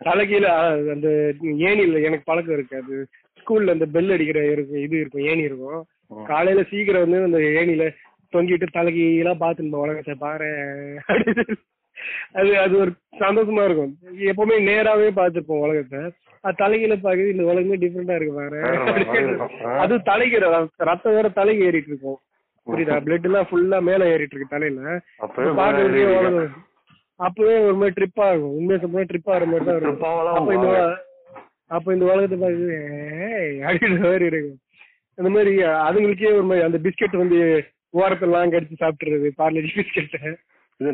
Speaker 2: தலைகீழ அந்த ஏணில எனக்கு பழக்கம் இருக்கு அது ஸ்கூல்ல அந்த பெல் அடிக்கிற இருக்கும் இது இருக்கும் ஏணி இருக்கும். காலையில சீக்கிரம் வந்து அந்த ஏணில தொங்கிட்டு தலைகீழா பாத்துட்டு உலகத்தை பாரு அது அது ஒரு சந்தோஷமா இருக்கும். எப்பவுமே நேராவே பார்த்திருப்போம் உலகத்தை அது தலைகீழ பாக்குது இந்த உலகமே டிஃப்ரெண்டா இருக்கு பாரு. அது தலைகிற ரத்தம் வேற தலைக்கு ஏறிட்டு இருக்கும். புரியுதா? பிளட் எல்லாம் ஃபுல்லா மேல ஏறிட்டு இருக்கு தலையில.
Speaker 1: அப்பவே
Speaker 2: பாக்குறதுக்கே உலகம் அப்பவே ஒரு மாதிரி ட்ரிப் ஆகும் உண்மையை சொல்ல ட்ரிப் ஆகிற மாதிரி தான் இருக்கும். அப்ப இந்த அப்ப இந்த உலகத்தை பார்க்குது ஏய் அப்படின்ற மாதிரி இருக்கும். அந்த மாதிரி அதுங்களுக்கே ஒரு மாதிரி அந்த பிஸ்கெட் வந்து ஓரத்தெல்லாம் கடிச்சு சாப்பிட்டுறது பார்லி பிஸ்கெட்
Speaker 1: இது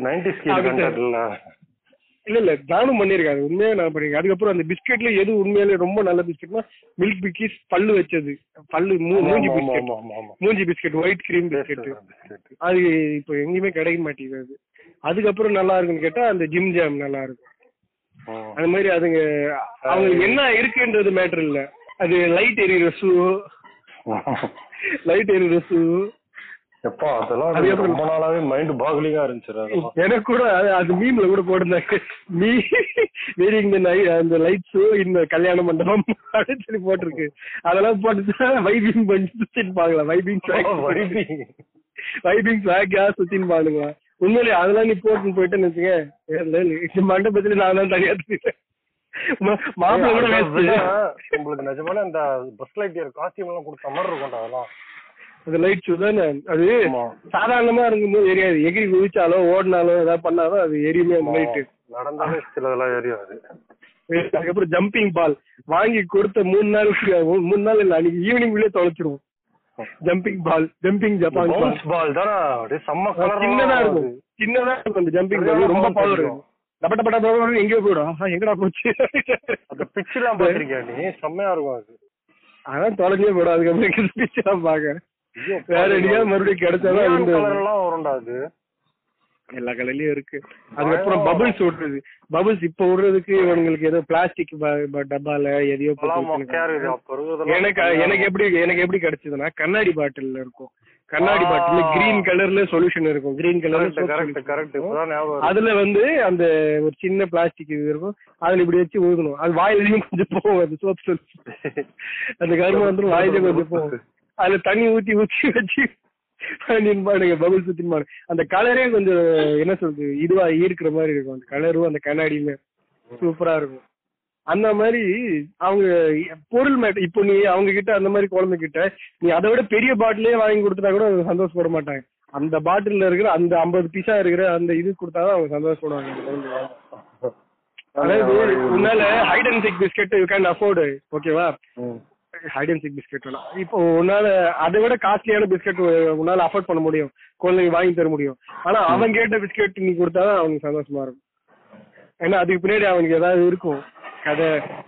Speaker 1: இல்ல
Speaker 2: இல்ல நானும் பண்ணிருக்கேன் அது உண்மையா நான் பண்ணிருக்கேன் அதுக்கப்புறம் அந்த பிஸ்கெட்ல எது உண்மையிலே ரொம்ப நல்ல பிஸ்கெட்னா மில்க் பிக்கிஸ் பல்லு வச்சது. பல்லு மூஞ்சி பிஸ்கெட். மூஞ்சி பிஸ்கெட் ஒயிட் கிரீம் பிஸ்கெட். அது இப்போ எங்கேயுமே கிடைக்க மாட்டேங்குது அது. அதுக்கப்புறம் நல்லா இருக்குன்னு கேட்டா அந்த ஜிம் ஜாம் நல்லா இருக்கும். அந்த மாதிரி அதுங்க அவங்க என்ன இருக்குன்றது மேட்டர் இல்ல. அது லைட் எரியுற ஷூ லைட் எரியுற ஷூ
Speaker 1: எப்பா அதெல்லாம் ரொம்ப நாளாவே மைண்ட் பாகலிங்கா இருந்துச்சு
Speaker 2: எனக்கு கூட அது- மீம்ல கூட போட்டிருந்தாங்க. மீ வெரிங் அந்த லைட் ஷூ இந்த கல்யாண மண்டபம் அப்படின்னு சொல்லி போட்டிருக்கு. அதெல்லாம் போட்டுச்சா வைபிங் பண்ணி சுத்தின்னு பாக்கலாம் வைபிங்
Speaker 1: வைபி.
Speaker 2: வைபிங் ஃபிளாக்கா சுத்தின்னு பாருங்க உண்மையிலே அதெல்லாம் நீ போட்டுன்னு போயிட்டேன்னு வச்சுக்க மண்டபத்துல நான் தான் தனியா
Speaker 1: அதை உங்களுக்கு நிஜமான இந்த பஸ் லைட் காஸ்டியூம் எல்லாம் கொடுத்த மாதிரி இருக்கும்டா அதெல்லாம்.
Speaker 2: அந்த லைட் ஷூ தானே? அது. சாதாரணமா இருக்கும்போது எரியாது. எகிரி குதிச்சாலோ ஓடினாலோ ஏதாவது பண்ணாலும் அது எரியுமே அந்த லைட்டு
Speaker 1: நடந்தாலே சில இதெல்லாம் எரியாது.
Speaker 2: அதுக்கப்புறம் ஜம்பிங் பால் வாங்கி கொடுத்த மூணு நாள் மூணு நாள் இல்ல அன்னைக்கு ஈவினிங் உள்ளே தொலைச்சிருவோம் ஜம்பிங் பால் ஜம்பிங் ஜப்பான் பால்
Speaker 1: தானே?
Speaker 2: சின்னதா இருக்கும். சின்னதா இருக்கும் அந்த ஜம்பிங் பால் ரொம்ப பவர் இருக்கும். டப டப டப டப எங்கேயோ போயிடும். எங்கடா போச்சு?
Speaker 1: அந்த பிச் எல்லாம் பாத்திருக்கியா நீ? செம்மையா இருக்கும் அது.
Speaker 2: அதான் தொலைஞ்சே போயிடும். அதுக்கப்புறம் பிடிச்சலாம் பாக்க வேற எங்கேயாவது மறுபடியும் கிடைச்சாதான்
Speaker 1: எல்லாம் வரும்டா அது.
Speaker 2: எல்லா கடையிலயும் இருக்கு. அதுக்கப்புறம் பபிள்ஸ் விடுறது பபிள்ஸ் இப்ப விடுறதுக்கு இவங்களுக்கு ஏதோ பிளாஸ்டிக் டப்பால எதையோ எனக்கு எனக்கு எப்படி எனக்கு எப்படி கிடைச்சதுன்னா கண்ணாடி பாட்டில்ல இருக்கும். கண்ணாடி. பாட்டில் கிரீன் கலர்ல சொல்யூஷன் இருக்கும். கிரீன் கலர்ல
Speaker 1: கரெக்ட் கரெக்ட்.
Speaker 2: அதுல வந்து அந்த ஒரு சின்ன பிளாஸ்டிக் இது இருக்கும். அதுல இப்படி வச்சு ஊதணும். அது வாயிலையும் கொஞ்சம் போகும் அது சோப் அந்த கரும்பு வந்து வாயிலே கொஞ்சம் போகும் அதுல தண்ணி ஊத்தி ஊத்தி வச்சு பாடுங்க பபுள் சுத்தி பாடு அந்த கலரே கொஞ்சம் என்ன சொல்றது இதுவா ஈர்க்கிற மாதிரி இருக்கும். அந்த கலரும் அந்த கண்ணாடியுமே. சூப்பரா இருக்கும். அந்த மாதிரி அவங்க பொருள் மேட்டர் இப்போ நீ அவங்க கிட்ட அந்த மாதிரி குழந்தை கிட்ட நீ அதை விட பெரிய பாட்டிலே வாங்கி கொடுத்துட்டா கூட அவங்க சந்தோஷப்பட மாட்டாங்க. அந்த பாட்டில்ல இருக்கிற அந்த ஐம்பது பீஸா இருக்கிற அந்த இது கொடுத்தாதான் அவங்க சந்தோஷப்படுவாங்க. அதாவது உன்னால hide and seek biscuit you can afford ஓகேவா. ஹைட் அண்ட் சிக் பிஸ்கெட் வேணாம். இப்போ உன்னால அதை விட காஸ்ட்லியான பிஸ்கெட் உன்னால அஃபோர்ட் பண்ண முடியும். குழந்தைங்க வாங்கி தர முடியும். ஆனா அவன் கேட்ட பிஸ்கெட் நீ கொடுத்தாதான் அவனுக்கு சந்தோஷமா இருக்கும். ஏன்னா அதுக்கு பின்னாடி அவனுக்கு ஏதாவது இருக்கும். கதை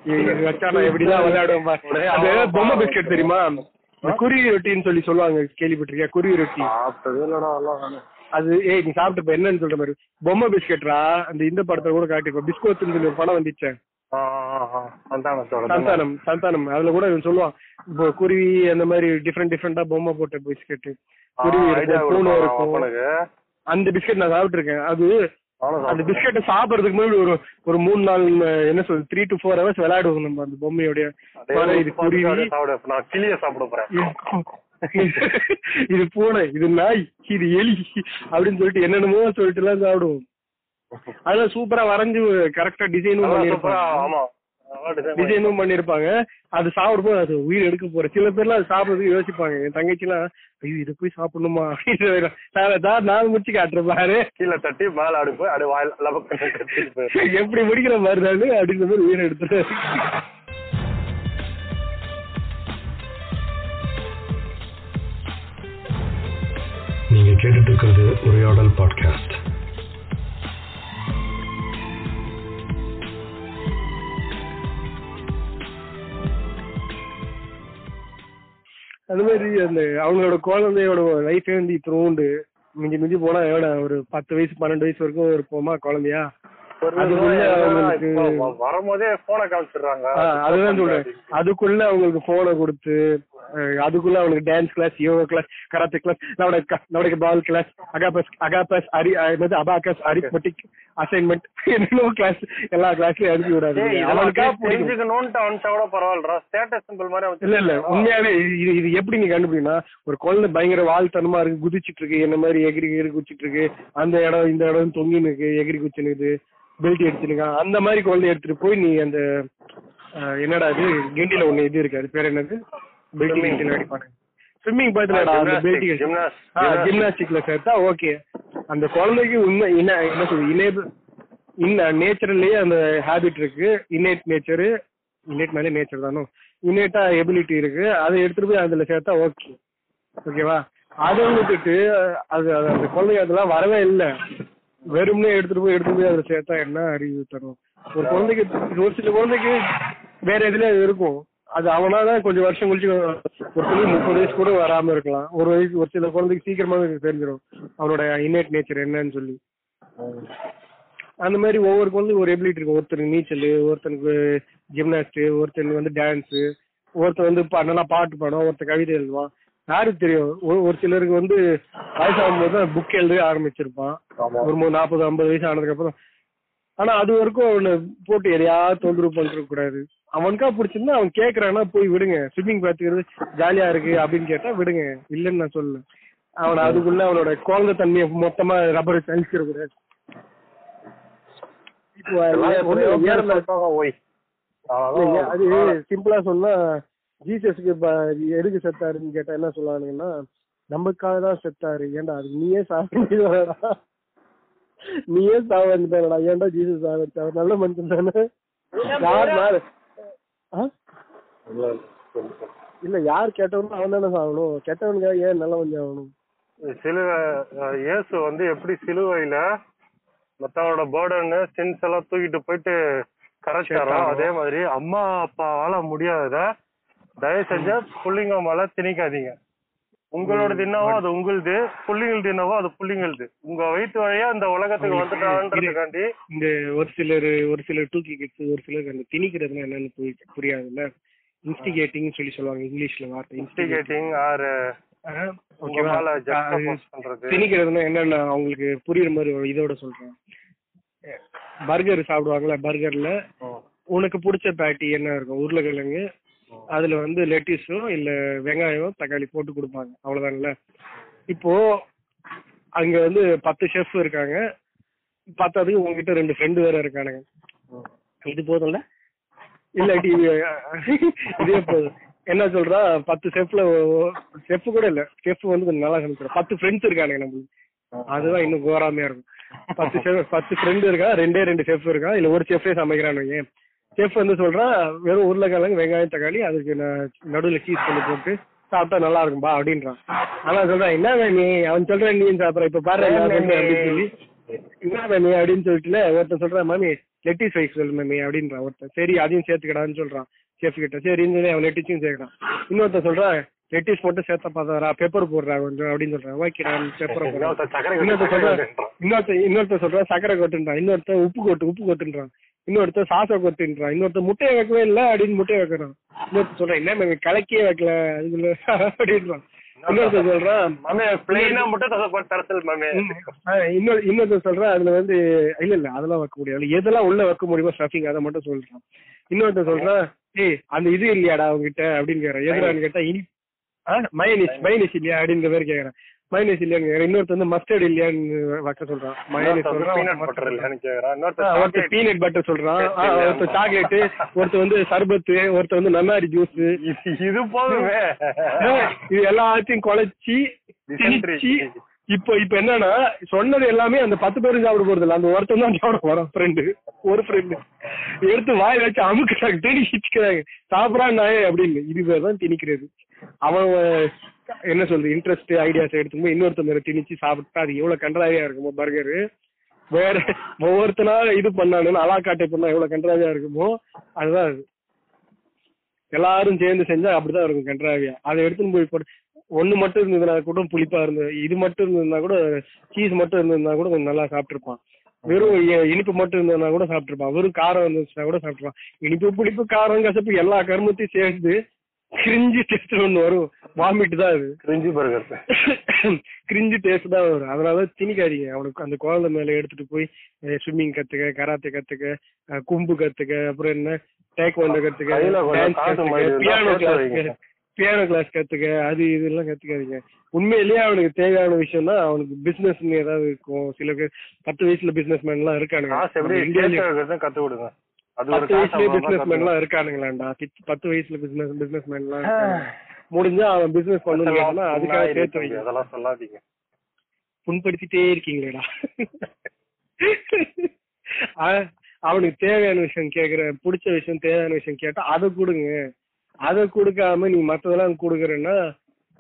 Speaker 2: இது இது வச்சா நான் எப்படிலாம் விளையாடுவேன் பாரு. அது பொம்மை பிஸ்கெட் தெரியுமா? குருவி ரொட்டின்னு சொல்லி சொல்லுவாங்க கேள்விப்பட்டிருக்கியா? குருவி ரொட்டி. அது ஏய் நீ சாப்பிட்டு என்னன்னு சொல்ற மாதிரி. பொம்மை பிஸ்கெட்ரா? அந்த இந்த படத்துல கூட காட்டிருக்கோம் பிஸ்கோத்துன்னு சொல்லி ஒரு படம்? சந்தானம் சந்தானம். அதுல கூட இவன் சொல்லுவான் இப்போ குருவி அந்த மாதிரி டிஃப்ரெண்ட் டிஃப்ரெண்டா பொம்மை போட்ட பிஸ்கெட் குருவி இருக்கும் பூனை இருக்கும். அந்த பிஸ்கெட் நான் சாப்பிட்டு இருக்கேன் அது அந்த. பிஸ்கெட்டை சாப்பிடுறதுக்கு முன்னாடி ஒரு ஒரு மூணு நாள் என்ன சொல்றது த்ரீ டு ஃபோர் ஹவர்ஸ் விளையாடுவோம் நம்ம அந்த பொம்மையோடைய இது குருவி.
Speaker 1: நான் கிளிய சாப்பிட போறேன்.
Speaker 2: இது- பூனை இது நாய் இது எலி அப்படின்னு சொல்லிட்டு என்னென்னமோ சொல்லிட்டு எல்லாம் சாப்பிடுவோம். அதெல்லாம் சூப்பரா வரைஞ்சு கரெக்டா டிசைனும்
Speaker 1: ஆமா.
Speaker 2: டிசைனும் பண்ணிருப்பாங்க. அது சாப்பிடும்போது அது உயிர் எடுக்க போற. சில பேர்லாம் அது சாப்பிடுறதுக்கு யோசிப்பாங்க. என் தங்கச்சிலாம் ஐயோ இதை போய் சாப்பிடணுமா? அப்படின்னு நான் முடிச்சு காட்டுறேன் பாரு.
Speaker 1: கீழே தட்டி மேல அடுப்பு அப்படியே வாயில்.
Speaker 2: எப்படி முடிக்கிற மாதிரி தானே அப்படின்ற மாதிரி உயிரை எடுத்துட்டு.
Speaker 3: நீங்க கேட்டுட்டு இருக்கிறது உரையாடல் பாட்காஸ்ட்
Speaker 2: அந்த மாதிரி அந்த அவங்களோட குழந்தையோட லைஃபே வந்து இத்தினோண்டு மிஞ்சி மிஞ்சி போனா எவ்வளோ ஒரு பத்து வயசு பன்னெண்டு வயசு வரைக்கும் இருப்போமா குழந்தையா?
Speaker 1: வரும்போதே போனை காமிச்சிடுறாங்க.
Speaker 2: அதுதான் சொல்றேன். அதுக்குள்ள அவங்களுக்கு போனை கொடுத்து அதுக்குள்ள அவங்களுக்கு dance class yoga class karate class நம்மளோட நம்மளுடைய பால் கிளாஸ் அகாபஸ் அகாபஸ் அரி என்னது அபாகஸ் அரித்மெட்டிக் அசைன்மெண்ட் என்னென்னோ கிளாஸ் எல்லா கிளாஸ்லயும் அனுப்பி விடாது அவனுக்கா
Speaker 1: தெரிஞ்சுக்கணும்ட்டு அனுப்பிச்சா கூட பரவாயில்லடா. ஸ்டேட்டஸ் சிம்பிள் மாதிரி
Speaker 2: இல்ல இல்ல உண்மையாவே இது இது எப்படி நீ கண்டுபிடினா ஒரு குழந்தை பயங்கர வாழ்த்தனமா இருக்கு குதிச்சிட்டு இருக்கு என்ன மாதிரி எகிரி எகிரி குதிச்சிட்டு இருக்கு அந்த இடம் இந்த இடம் தொங்கின்னு இருக்கு எகிரி குச்சினுக்குது பெல்ட் அடிச்சுனுக்கா அந்த மாதிரி குழந்தை எடுத்துட்டு போய் நீ அந்த என்னடா இது கெண்டில ஒண்ணு இது இருக்கு அது பேர் என்னது? ஸ்விம்மிங்
Speaker 1: Gymnast,
Speaker 2: ஜிம்னாஸ்டிக்ல சேர்த்தா ஓகே அந்த குழந்தைக்கு உண்மை என்ன என்ன சொல்றது இனேபிள் இன்ன நேச்சர்லயே அந்த ஹாபிட் இருக்கு. இன்னேட் நேச்சர் இன்னேட்னாலே நேச்சர் தானோ? இன்னேட்டா எபிலிட்டி இருக்கு. அதை எடுத்துட்டு போய் அதுல சேர்த்தா ஓகே ஓகேவா அதை விட்டுட்டு அது அந்த குழந்தைங்க அதெல்லாம் வரவே இல்லை. வெறும்னே எடுத்துட்டு போய் எடுத்துட்டு போய் அதுல சேர்த்தா என்ன அறிவு தரும்? ஒரு குழந்தைக்கு ஒரு சில குழந்தைக்கு வேற எதுல இருக்கும். அது அவனாதான் கொஞ்சம் வருஷம் கழிச்சு ஒரு சில முப்பது வயசு கூட வராம இருக்கலாம். ஒரு வயசு ஒரு சில குழந்தைக்கு சீக்கிரமாவே தெரிஞ்சிடும் அவனோட இன்னேட் நேச்சர் என்னன்னு சொல்லி. அந்த மாதிரி ஒவ்வொரு குழந்தைக்கும் ஒரு எபிலிட்டி இருக்கும். ஒருத்தருக்கு நீச்சல் ஒருத்தனுக்கு ஜிம்னாஸ்ட் ஒருத்தனுக்கு வந்து டான்ஸ் ஒருத்தன் வந்து நல்லா பாட்டு பாடும் ஒருத்தன் கவிதை எழுதுவான். யாருக்கு தெரியும்? ஒரு சிலருக்கு வந்து வயசாகும் போது தான் புக் எழுத ஆரம்பிச்சிருப்பான். ஒரு மூணு நாற்பது ஐம்பது வயசு ஆனதுக்கு அப்புறம் ஆனா அது வரைக்கும் அவனை போட்டு எதையாவது தொந்தரவு பண்ற கூடாது. அவனுக்கா பிடிச்சிருந்தா அவன் கேக்குறான்னா போய் விடுங்க. ஸ்விம்மிங் பாத்துக்கிறது ஜாலியா இருக்கு அப்படின்னு கேட்டா விடுங்க. இல்லைன்னு நான் சொல்லல. அவனை அதுக்குள்ள அவனோட குழந்தை தன்மையை மொத்தமா ரப்பர். இல்லைங்க,
Speaker 1: அவ்வளவுதான்.
Speaker 2: அது சிம்பிளா சொன்னா ஜீசஸ்க்கு எதுக்கு செத்தாருன்னு கேட்டா என்ன சொல்லுவானுங்கன்னா நமக்காக தான் செத்தாரு. ஏன்டா அது நீயே சாப்பிடா நீயே சாவ வந்துட்டாடா ஏன்டா ஜீசஸ் சாவச்சு அவர் நல்ல மனுஷன் தானே. யார் யார் ஆ?
Speaker 1: இல்ல,
Speaker 2: யார் கெட்டவனும் அவன் தானே சாகணும் கெட்டவனுக்காக ஏன் நல்லவன் ஆகணும்
Speaker 1: சிலுவை இயேசு வந்து எப்படி சிலுவையில மத்தவனோட பேர்டன் சின்ஸ் எல்லாம் தூக்கிட்டு போயிட்டு கரைச்சாரோ. அதே மாதிரி அம்மா அப்பாவால முடியாதத தயவு செஞ்சு புள்ளிங்க மேல திணிக்காதீங்க. உங்களோட தின்னவோ அது உங்களுது புள்ளிங்கள் தின்னவோ அது புள்ளிங்களுது உங்க வயிற்று வழியா இந்த உலகத்துக்கு வந்துட்டான்றதுக்காண்டி
Speaker 2: இந்த ஒரு சிலர் ஒரு சிலர் டூக்கி கிட்ஸ் ஒரு சிலர் அந்த திணிக்கிறதுனா என்னன்னு புரி- புரியாதுல்ல? இன்ஸ்டிகேட்டிங் சொல்லி சொல்லுவாங்க இங்கிலீஷ்ல வார்த்தை
Speaker 1: இன்ஸ்டிகேட்டிங் ஆர்
Speaker 2: திணிக்கிறதுனா என்னன்னு அவங்களுக்கு புரியுற மாதிரி இதோட சொல்றேன். பர்கர் சாப்பிடுவாங்கல்ல பர்கர்ல. உனக்கு பிடிச்ச பேட்டி என்ன இருக்கும்? உருளைக்கிழங்கு அதுல வந்து லெட்டிஸோ இல்ல வெங்காயம் தக்காளி போட்டு கொடுப்பாங்க. அவ்வளவுதான்ல? இப்போ அங்க வந்து பத்து ஷெஃப் இருக்காங்க. பத்தாதுக்கு உங்ககிட்ட ரெண்டு ஃப்ரெண்டு வேற இருக்கானுங்க. இது போதும்ல? இல்லாட்டி இதே போதும். என்ன சொல்றா? பத்து செஃப்ல செஃப் கூட இல்ல. செஃப் வந்து கொஞ்சம் நல்லா சமைக்கிறோம் பத்து ஃப்ரெண்ட்ஸ் இருக்கானுங்க நம்மளுக்கு. அதுதான் இன்னும் கோராமையா இருக்கும். பத்து செஃப் பத்து ஃப்ரெண்டு இருக்கா? ரெண்டே ரெண்டு செஃப் இருக்கா? இல்ல ஒரு செஃப்பே சமைக்கிறானுங்க? செஃப் வந்து சொல்றான் வெறும் உருளைக்கிழங்கு வெங்காயம் தக்காளி அதுக்கு ந- நடுவுல சீஸ் பண்ணி போட்டு சாப்பிட்டா நல்லா இருக்கும்பா அப்படின்றான் ஆனா சொல்றான் என்ன நீ அவன் சொல்றான் நீ சாப்பிட்ற. இப்ப பாரு நான் அப்படின்னு சொல்லி என்ன மேமி அப்படின்னு சொல்லிட்டுல ஒருத்தன் சொல்றான் மாமி லெட்டிஸ் ரைஸ் சொல்லு மேமி அப்படின்றான் ஒருத்தன். சரி அதையும் சேர்த்துக்கடான்னு சொல்றான் செஃப் கிட்ட. சரின்னு சொல்லி அவன் லெட்டிஸும் சேர்க்கிறான். இன்னொருத்தன் சொல்றான் லெட்டிஸ் போட்டு சேர்த்த பார்த்தாரா பெப்பர் போடுறா கொஞ்சம் அப்படின்னு சொல்றான் ஓகேடா பெப்பர் போடுறான்
Speaker 1: இன்னொருத்தன்
Speaker 2: சொல்றான்
Speaker 1: கொட்டுன்றான்.
Speaker 2: இன்னொருத்தன் இன்னொருத்தன் சொல்றான் சக்கரை கொட்டுன்றான் இன்னொருத்தன் உப்பு கொட்டு உப்பு கொட்டுன்றான். இன்னொருத்தன் சாசை கொட்டுன்றான் இன்னொருத்தன் முட்டையை வைக்கவே இல்லை அப்படின்னு முட்டையை வைக்கிறான். இன்னொருத்தன் சொல்றான் என்ன கலக்கியே வைக்கல அதுக்குள்ள அப்படின்றான். இன்னொருத்தர் சொல்றான் இன்னொருத்தர் சொல்றேன் அதுல வந்து இல்ல இல்ல அதெல்லாம் வைக்க முடியாது. எதெல்லாம் உள்ள வைக்க முடியுமோ ஸ்டஃபிங் அதை மட்டும் சொல்றான். இன்னொருத்தர் சொல்றான் ஏய் அந்த இது இல்லையாடா அவங்ககிட்ட அப்படின்னு கேக்குறேன். எதுடான்னு கேட்டா இனி மயனிஸ் மயனிஸ் இல்லையா? அப்படின்ற மாதிரி கேக்குறேன். மயனிஸ் இல்லையான்னு கேக்குறேன். வந்து மஸ்டர்ட் இல்லையான்னு வைக்க சொல்றான். மயனிஸ்
Speaker 1: பீனட் பட்டர் இல்லையான்னு கேக்குறான்.
Speaker 2: ஒருத்தர் பீனட் பட்டர் சொல்றான். ஒருத்தர் சாக்லேட் ஒருத்தர் வந்து சர்பத்து ஒருத்தர் வந்து நன்னாரி ஜூஸ்
Speaker 1: இது- இது போதுமே.
Speaker 2: இது எல்லாத்தையும் குழைச்சி
Speaker 1: Dysentery.
Speaker 2: திணிச்சு இப்போ இப்ப என்னன்னா சொன்னது எல்லாமே அந்த பத்து பேரும் சாப்பிட போறது இல்ல அந்த ஒருத்தன் தான் சாப்பிட போறான் ஃப்ரெண்டு ஒரு ஃப்ரெண்டு எடுத்து வாய் வச்சு அமுக்குறாங்க திணிக்கிறாங்க சாப்பிடான் நாயே அப்படின்னு. இதுதான் தான் திணிக்கிறது. அவன் என்ன சொல்றது இன்ட்ரெஸ்ட் ஐடியாஸ் எடுத்துக்கும் இன்னொருத்தவங்க திணிச்சு சாப்பிட்டா அது எவ்வளவு கண்டராவியா இருக்குமோ பர்கரு வேற ஒவ்வொருத்தனா இது பண்ணானு அலாக்காட்டை பண்ணா எவ்வளவு கண்டராவியா இருக்குமோ அதுதான் அது. எல்லாரும் சேர்ந்து செஞ்சா அப்படிதான் இருக்கும் கண்டராவியா அதை எடுத்துன்னு போய் போட்டு ஒண்ணு மட்டும் இருந்ததுனா கூட புளிப்பா இருந்தது இது மட்டும் இருந்ததுன்னா கூட சீஸ் மட்டும் இருந்ததுன்னா கூட கொஞ்சம் நல்லா சாப்பிட்டுருப்பான். வெறும் இனிப்பு மட்டும் இருந்ததுன்னா கூட சாப்பிட்டுருப்பான். வெறும் காரம் இருந்துச்சுன்னா கூட சாப்பிட்டுருப்பான். இனிப்பு புளிப்பு காரம் கசப்பு எல்லா கருமத்தையும் சேர்ந்து கிரிஞ்சி டேஸ்ட் ஒண்ணு வரும். வாமிட் தான் அது.
Speaker 1: கிரிஞ்சி பர்கர்
Speaker 2: கிரிஞ்சி டேஸ்ட் தான் வரும். அதனால திணிக்காதீங்க. அவனுக்கு அந்த குழந்தை மேல எடுத்துட்டு போய் ஸ்விம்மிங் கத்துக்க கராத்தே கத்துக்க கும்பு கத்துக்க அப்புறம் என்ன? டேக் வந்த கத்துக்க டான்ஸ் கத்துக்க பியானோ கிளாஸ். பியானோ கிளாஸ் கத்துக்க அது இதெல்லாம் கத்துக்காதீங்க. உண்மையிலேயே அவனுக்கு தேவையான விஷயம் தான் அவனுக்கு பிசினஸ் ஏதாவது இருக்கும். சில பேர் பத்து வயசுல பிசினஸ் மேன் எல்லாம் இருக்கானுங்க.
Speaker 1: கத்து கொடுங்க.
Speaker 2: பத்து வயசுலயே
Speaker 1: காசு
Speaker 2: பிசினஸ் மேன் எல்லாம் இருக்கானுங்களாண்டா? பித்- பத்து வயசுல பிசினஸ் பிசினஸ் மேன் எல்லாம். முடிஞ்சா அவன் பிசினஸ் பண்ணணும் அதுக்காக சேர்த்து வைங்க.
Speaker 1: அதெல்லாம் சொல்லாதீங்க.
Speaker 2: புண்படுத்திட்டே இருக்கீங்களேடா. அவனுக்கு தேவையான விஷயம் கேக்குற பிடிச்ச விஷயம் தேவையான விஷயம் கேட்டா அதை கொடுங்க. அதை கொடுக்காம நீ மத்ததெல்லாம் கொடுக்குறேன்னா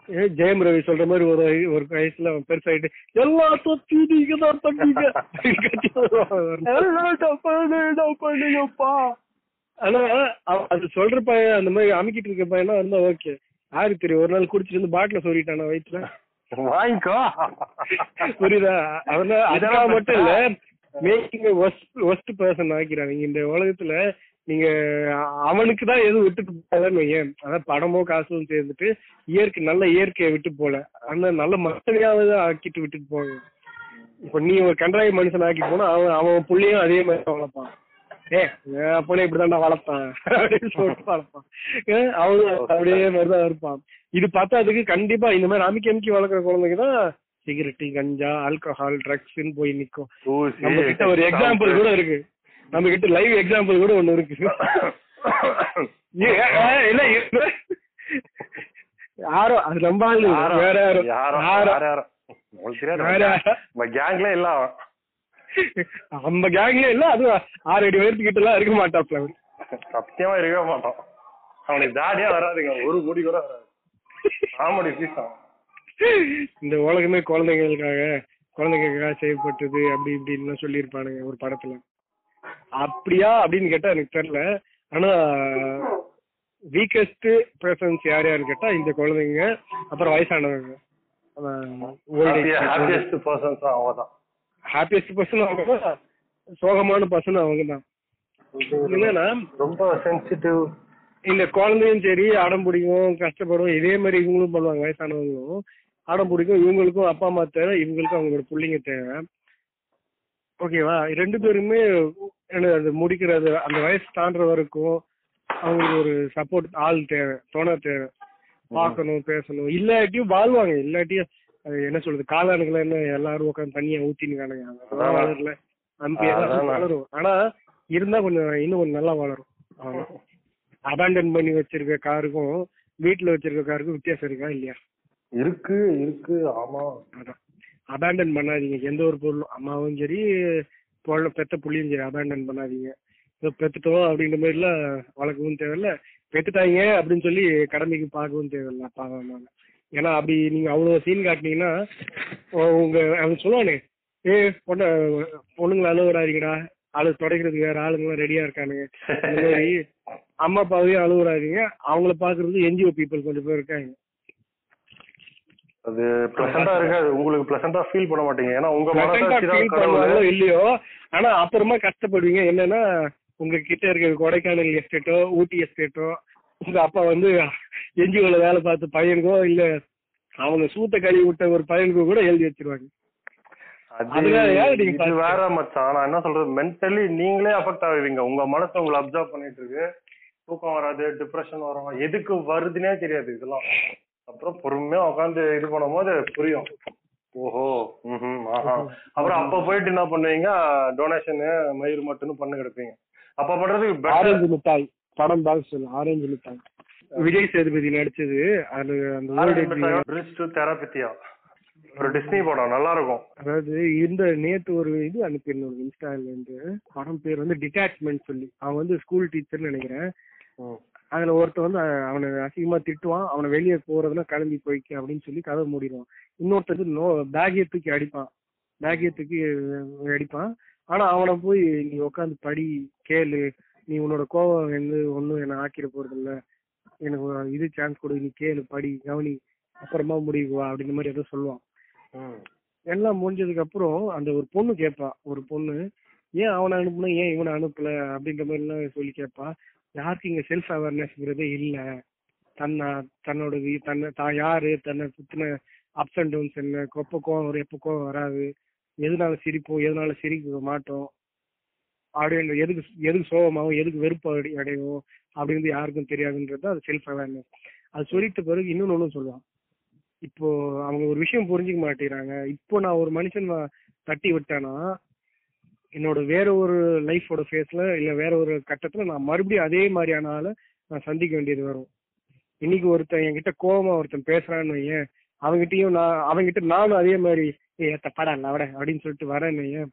Speaker 2: ஏ, ஜெயம் ரவி சொல்ற மாதிரி ஒரு ஒரு வயசுல அவன் பெருசாயிட்டு எல்லா நீங்க தான் பண்ணீங்க. ஆனா அது சொல்ற பையன் அந்த மாதிரி அமுக்கிட்டு இருக்க பையனா இருந்தா ஓகே. யாருக்கு தெரியும் ஒரு நாள் குடிச்சிட்டு வந்து பாட்டில சொல்லிட்டானா வயிற்றுல
Speaker 1: வாங்கிக்கோ.
Speaker 2: புரியுதா? அதனால அதெல்லாம் மட்டும் இல்ல மேக்கிங் ஒஸ்ட் பர்சன் ஆக்கிறாங்க இந்த உலகத்துல நீங்க அவனுக்கு தான் எதுவும் விட்டுட்டு போகலன்னு வையேன். அதான் படமோ காசும் சேர்ந்துட்டு இயற்கை நல்ல இயற்கையை விட்டு போல. அந்த நல்ல மனுஷனையாவது ஆக்கிட்டு விட்டுட்டு போங்க. இப்ப நீ ஒரு கன்றாய் மனுஷன் ஆக்கி போனா அவன் அவன் புள்ளையும் அதே மாதிரி வளர்ப்பான். ஏ அப்பனே இப்படிதான்டா வளர்ப்பான் அப்படின்னு சொல்லிட்டு வளர்ப்பான். அவனும் அப்படியே மாதிரிதான் இருப்பான். இது பார்த்தா கண்டிப்பா இந்த மாதிரி அமுக்கி அமுக்கி வளர்க்குற குழந்தைங்க தான் சிகரெட்டு கஞ்சா ஆல்கஹால் ட்ரக்ஸ்ன்னு போய் நிக்கும். நம்ம கிட்ட ஒரு எக்ஸாம்பிள் கூட இருக்கு. நம்ம கிட்ட லைவ் எக்ஸாம்பிள் கூட ஒண்ணு இருக்கு. இல்ல. யாரோ? அது நம்ம ஆளு. வேற யாரோ?
Speaker 1: யாரோ. நம்ம கேங்ல இல்ல
Speaker 2: நம்ம கேங்ல இல்ல அது ஆறு அடி உயரத்துக்கிட்ட எல்லாம் இருக்க மாட்டாப்ல.
Speaker 1: சத்தியமா இருக்கவே மாட்டான். அவனுக்கு தாடியா வராதுங்க. ஒரு கூட வராது. காமெடி பீஸ்
Speaker 2: இந்த உலகமே குழந்தைங்களுக்காக குழந்தைங்களுக்காக செய்யப்பட்டது அப்படி இப்படின்னு சொல்லியிருப்பானுங்க ஒரு படத்துல. அப்படியா அப்படின்னு கேட்டா எனக்கு தெரியல. ஆனா வீக்கஸ்ட் பர்சன்ஸ் யார் யாருன்னு கேட்டா இந்த குழந்தைங்க அப்புறம் வயசானவங்க.
Speaker 1: ஹாப்பியஸ்ட் பர்சன்ஸ் அவங்க தான்
Speaker 2: ஹாப்பியஸ்ட் பர்சன் அவங்க தான் சோகமான பர்சன் அவங்க தான் என்னன்னா
Speaker 1: ரொம்ப சென்சிட்டிவ்
Speaker 2: இந்த குழந்தையும் சரி அடம் பிடிக்கும் கஷ்டப்படும் இதே மாதிரி இவங்களும் பண்ணுவாங்க வயசானவங்களும். அடம் பிடிக்கும் இவங்களுக்கும் அப்பா அம்மா தேவை இவங்களுக்கும் அவங்களோட பிள்ளைங்க தேவை. ஓகேவா ரெண்டு பேருமே என்ன அது முடிக்கிறது அந்த வயசு தாண்டுற வரைக்கும் அவங்களுக்கு ஒரு சப்போர்ட் ஆள் தேவை துணை தேவை. பார்க்கணும் பேசணும். இல்லாட்டியும் வாழ்வாங்க. இல்லாட்டியும் என்ன சொல்றது காளானுகளை என்ன எல்லாரும் உட்காந்து தண்ணியை ஊத்தினுக்கானுங்க வளரல. வளரும். ஆனா இருந்தா கொஞ்சம் இன்னும் கொஞ்சம் நல்லா வளரும். அபாண்டன் பண்ணி வச்சிருக்க காருக்கும் வீட்டுல வச்சிருக்க காருக்கும் வித்தியாசம் இருக்கா இல்லையா?
Speaker 1: இருக்கு இருக்கு. ஆமா.
Speaker 2: அதான். அபேண்டன் பண்ணாதீங்க. எந்த ஒரு பொருளும் அம்மாவும் சரி பொருளை பெத்த புள்ளியும் சரி அபேண்டன் பண்ணாதீங்க. இதோ பெத்துட்டோம் அப்படின்ற மாதிரிலாம் வளர்க்கவும் தேவையில்ல. பெத்துட்டாங்க அப்படின்னு சொல்லி கடமைக்கு பார்க்கவும் தேவையில்ல பாவம் ஏன்னா அப்படி நீங்க அவ்வளவு சீன் காட்டினீங்கன்னா உங்கள் உங்க அவன் சொல்லுவானே ஏ பொண்ணு பொண்ணுங்களை அழுகுறாதீங்கடா விடாதீங்கடா. அழு தொடக்கிறதுக்கு வேற ஆளுங்களாம் ரெடியா இருக்கானுங்க. அந்த மாதிரி அம்மா அப்பாவையும் அழுவுறாதீங்க அவங்கள பாக்குறது என்ஜிஓ பீப்புள் கொஞ்சம் பேர் இருக்காங்க.
Speaker 1: அது பிளசண்டா இருக்காது. உங்களுக்கு பிளசண்டா ஃபீல் பண்ண மாட்டீங்க. ஏன்னா உங்க மனசாட்சி
Speaker 2: இல்லையோ ஆனா அப்புறமா கஷ்டப்படுவீங்க. என்னன்னா உங்க கிட்ட இருக்க கொடைக்கானல் எஸ்டேட்டோ ஊட்டி எஸ்டேட்டோ உங்க அப்பா வந்து என்ஜிஓல வேலை பார்த்த பையனுக்கோ இல்ல அவங்க சூத்த கழுவி விட்ட ஒரு பயலுக்கு கூட எழுதி வச்சிருவாங்க.
Speaker 1: அது வேற மச்சான். நான் என்ன சொல்றது? மென்டலி நீங்களே அஃபெக்ட் ஆகுவீங்க உங்க மனசு உங்களை அப்சர்வ் பண்ணிட்டு இருக்கு. தூக்கம் வராது டிப்ரெஷன் வரும். எதுக்கு வருதுன்னே தெரியாது இதெல்லாம். அப்புறம் பொறுமையா உட்காந்து இது பண்ணும்போது புரியும். ஓஹோ ம்ஹும், ஆஹா. அப்புறம் அப்ப போயிட்டு என்ன பண்ணுவீங்க? டொனேஷனு மயிர் மட்டும்னு பண்ணு கிடப்பீங்க அப்ப பண்றதுக்கு better.
Speaker 2: ஆரஞ்சு மிட்டாய் படம் சொல்லு ஆரஞ்சு மிட்டாய். விஜய் சேதுபதி நடிச்சது அது அந்த
Speaker 1: therapy-யா? ஒரு டிஸ்னி படம் நல்லா இருக்கும்
Speaker 2: அதாவது இந்த நேத்து ஒரு இது அனுப்பியிருந்தோம் இன்ஸ்டால இருந்து. படம் பேர் வந்து டிட்டாச்மெண்ட் சொல்லி. அவன் வந்து ஸ்கூல் டீச்சர்னு நினைக்கிறேன்.
Speaker 1: ம்.
Speaker 2: அதுல ஒருத்தன் வந்து அவனை அசிங்கமா திட்டுவான். அவனை வெளியே போறதுனா கிளம்பி போய்க்க அப்படின்னு சொல்லி கதை மூடிடுவான். இன்னொருத்தர் வந்து நோ பேக்கே தூக்கி அடிப்பான். பேக்கே தூக்கி அடிப்பான். ஆனா அவனை போய் நீ உட்காந்து படி கேளு. நீ உன்னோட கோவம் வந்து ஒன்னும் என்ன ஆக்கிட போறது இல்ல எனக்கு இது சான்ஸ் கொடு. நீ கேளு படி கவனி. அப்புறமா முடிவு வா அப்படின்ற மாதிரி ஏதோ சொல்லுவான். எல்லாம் முடிஞ்சதுக்கு அப்புறம் அந்த ஒரு பொண்ணு கேட்பா. ஒரு பொண்ணு ஏன் அவனை அனுப்புன? ஏன் இவனை அனுப்பல? அப்படின்ற மாதிரி எல்லாம் சொல்லி கேட்பா. யாருக்கு இங்க செல்ஃப் அவேர்னஸ்ங்கிறதே இல்ல. தன்னை தன்னோட தன்னை தான் யாரு தன்னை சுத்தின அப்ஸ் அண்ட் டவுன்ஸ் என்ன எப்ப கோவம் வரும் எப்ப கோவம் வராது எதனால சிரிப்போம் எதனால சிரிக்க மாட்டோம் அப்படின்னு எதுக்கு எதுக்கு சோகமாகவும் எதுக்கு வெறுப்பு அடி அடையும் அப்படிங்கிறது யாருக்கும் தெரியாதுன்றது அது செல்ஃப் அவேர்னஸ் அது சொல்லிட்ட பிறகு இன்னொன்னு ஒன்றும் சொல்லுவான். இப்போ அவங்க ஒரு விஷயம் புரிஞ்சுக்க மாட்டேங்கிறாங்க. இப்போ நான் ஒரு மனுஷன் தட்டி விட்டேன்னா என்னோட வேற ஒரு லைஃபோட ஃபேஸ்ல இல்ல வேற ஒரு கட்டத்துல நான் மறுபடியும் அதே மாதிரியான ஆளை நான் சந்திக்க வேண்டியது வரும். இன்னைக்கு ஒருத்தன் என்கிட்ட கோவமா ஒருத்தன் பேசுறான்னு வையேன். அவங்கிட்டயும் நான் அவங்கிட்ட நானும் அதே மாதிரி ஏ தப்பாடா லவட அப்படின்னு சொல்லிட்டு வரேன்னு வையேன்.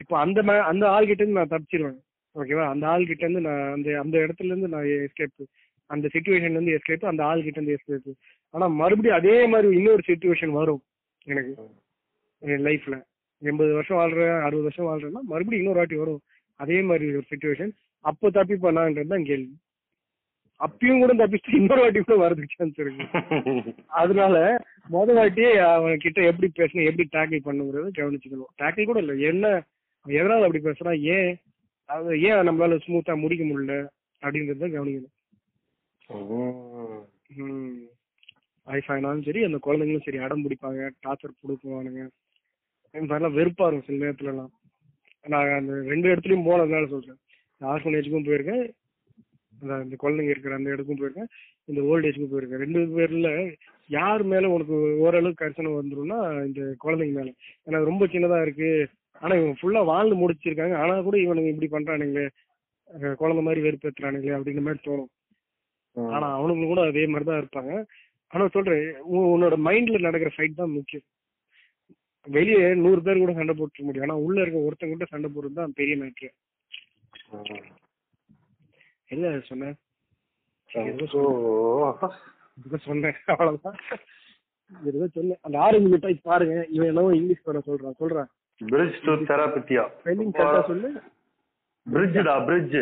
Speaker 2: இப்போ அந்த அந்த ஆள்கிட்ட இருந்து நான் தப்பிச்சிருவேன். ஓகேவா அந்த ஆள்கிட்ட இருந்து நான் அந்த அந்த இடத்துல இருந்து நான் எஸ்கேப் அந்த சுச்சுவேஷன்ல இருந்து எஸ்கேப் அந்த ஆள்கிட்ட இருந்து எஸ்கேப் ஆனா மறுபடியும் அதே மாதிரி இன்னொரு சுச்சுவேஷன் வரும் எனக்கு. என் லைஃப்ல எண்பது வருஷம் வாழ்றேன் அறுபது வருஷம் வாழ்றேன்னா மறுபடியும் இன்னொரு வாட்டி வரும். அதே மாதிரி ஒரு சுச்சுவேஷன் அப்போ தப்பி பண்ணான்றது தான் கேள்வி. அப்பயும் கூட தப்பிச்சு இன்னொரு வாட்டி கூட வரதுக்கு சான்ஸ் இருக்கு. அதனால முத வாட்டியே அவன் கிட்ட எப்படி பேசணும் எப்படி டேக்கிள் பண்ணுங்கிறத கவனிச்சுக்கணும். டேக்கிள் கூட இல்ல என்ன எதனால அப்படி பேசுறான் ஏன் அது ஏன் நம்மளால ஸ்மூத்தா முடிக்க முடியல அப்படின்றத கவனிக்கணும்.
Speaker 1: ம்.
Speaker 2: ம். வயசானாலும் சரி அந்த குழந்தைங்களும் சரி அடம் பிடிப்பாங்க டார்ச்சர் கொடுக்குவானுங்க இந்த மாதிரிலாம் வெறுப்பா இருக்கும் சில நேரத்துலலாம். நான் அந்த ரெண்டு இடத்துலயும் போனதுனால சொல்றேன். ஆர்ஃபனேஜுக்கும் போயிருக்கேன். அந்த இந்த குழந்தைங்க இருக்கிற அந்த இடத்துக்கும் போயிருக்கேன். இந்த ஓல்ட் ஏஜுக்கும் போயிருக்கேன். ரெண்டு பேர்ல யார் மேல உனக்கு ஓரளவுக்கு கரிசனம் வந்துரும்னா இந்த குழந்தைங்க மேல. ஏன்னா ரொம்ப சின்னதா இருக்கு. ஆனா இவங்க ஃபுல்லா வாழ்ந்து முடிச்சிருக்காங்க. ஆனா கூட இவனுங்க இப்படி பண்றானுங்களே. அஹ் குழந்தை மாதிரி வெறுப்பேத்துறானுங்களே அப்படின்ற மாதிரி தோணும். ஆனா அவனுங்க கூட அதே மாதிரி தான் இருப்பாங்க. ஆனா சொல்றேன் உன் உன்னோட மைண்ட்ல நடக்கிற ஃபைட் தான் முக்கியம். வெளியே நூறு பேர் கூட சண்டை போட்டுக்க முடியும். ஆனா உள்ள இருக்க ஒருத்தங்க கூட சண்டை போடுறது தான் பெரிய மேட்ரு. என்ன சொன்னேன் சொன்னேன் அவ்வளவுதான். ஏதோ சொன்னேன் அந்த ஆரஞ்சு மிட்டாய் பாருங்க. இவன் என்னவோ இங்கிலீஷ் பண்ண சொல்றான். சொல்றான்
Speaker 1: bridge to therapy-யா?
Speaker 2: ஸ்பெல்லிங் கரெக்டா சொல்லு.
Speaker 1: bridge டா bridge?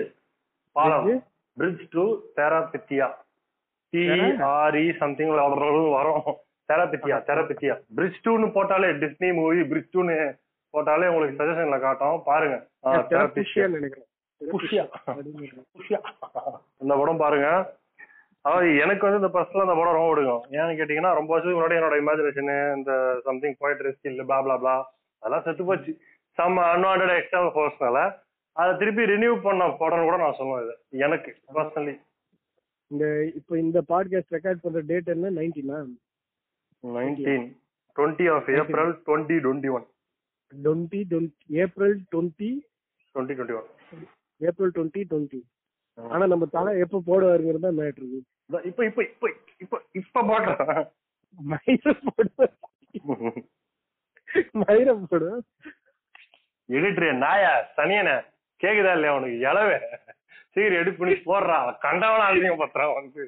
Speaker 1: பாலம்.
Speaker 2: Bridge?
Speaker 1: bridge to therapy-யா? T R E something வரும். தெரபித்தியா தெரபித்தியா bridge to னு போட்டாலே டிஸ்னி மூவி bridge to னு போட்டாலே உங்களுக்கு சஜஷன்ல காட்டும். பாருங்க. இந்த படம் பாருங்க. அதாவது எனக்கு வந்து இந்த பர்சனல் அந்த படம் ரொம்ப பிடிக்கும். ஏன்னு கேட்டீங்கன்னா ரொம்ப வருஷத்துக்கு முன்னாடி என்னோட இமேஜினேஷன் இந்த சம்திங் போயிட்ரி ஸ்கில் பா blah blah. அதெல்லாம் செத்து போச்சு. சம் அன்வான்ட் எக்ஸ்ட்ரா ஃபோர்ஸ்னால அதை திருப்பி ரினியூ பண்ண படம் கூட நான் சொல்லுவேன் இது. எனக்கு பர்சனலி
Speaker 2: இந்த இப்போ இந்த பாட்காஸ்ட் ரெக்கார்ட் பண்ற டேட் என்ன? நைன்டீனா
Speaker 1: nineteen twenty of April twenty twenty one
Speaker 2: twenty twenty April twenty
Speaker 1: twenty twenty one
Speaker 2: April twenty twenty ஆனா நம்ம தலை எப்ப போடுவாருங்கிறது தான் மேட்ரு
Speaker 1: இப்ப இப்ப இப்ப இப்ப இப்ப பாடுறேன்
Speaker 2: மயிரம் போடுவேன்
Speaker 1: எடிட்டர் நாயா சனியன கேக்குதா இல்லையா உனக்கு? இளவே. சீக்கிரம் எடுப்பு பண்ணி போடுறா. கண்டவன அதிகம் பத்திரம் வந்து.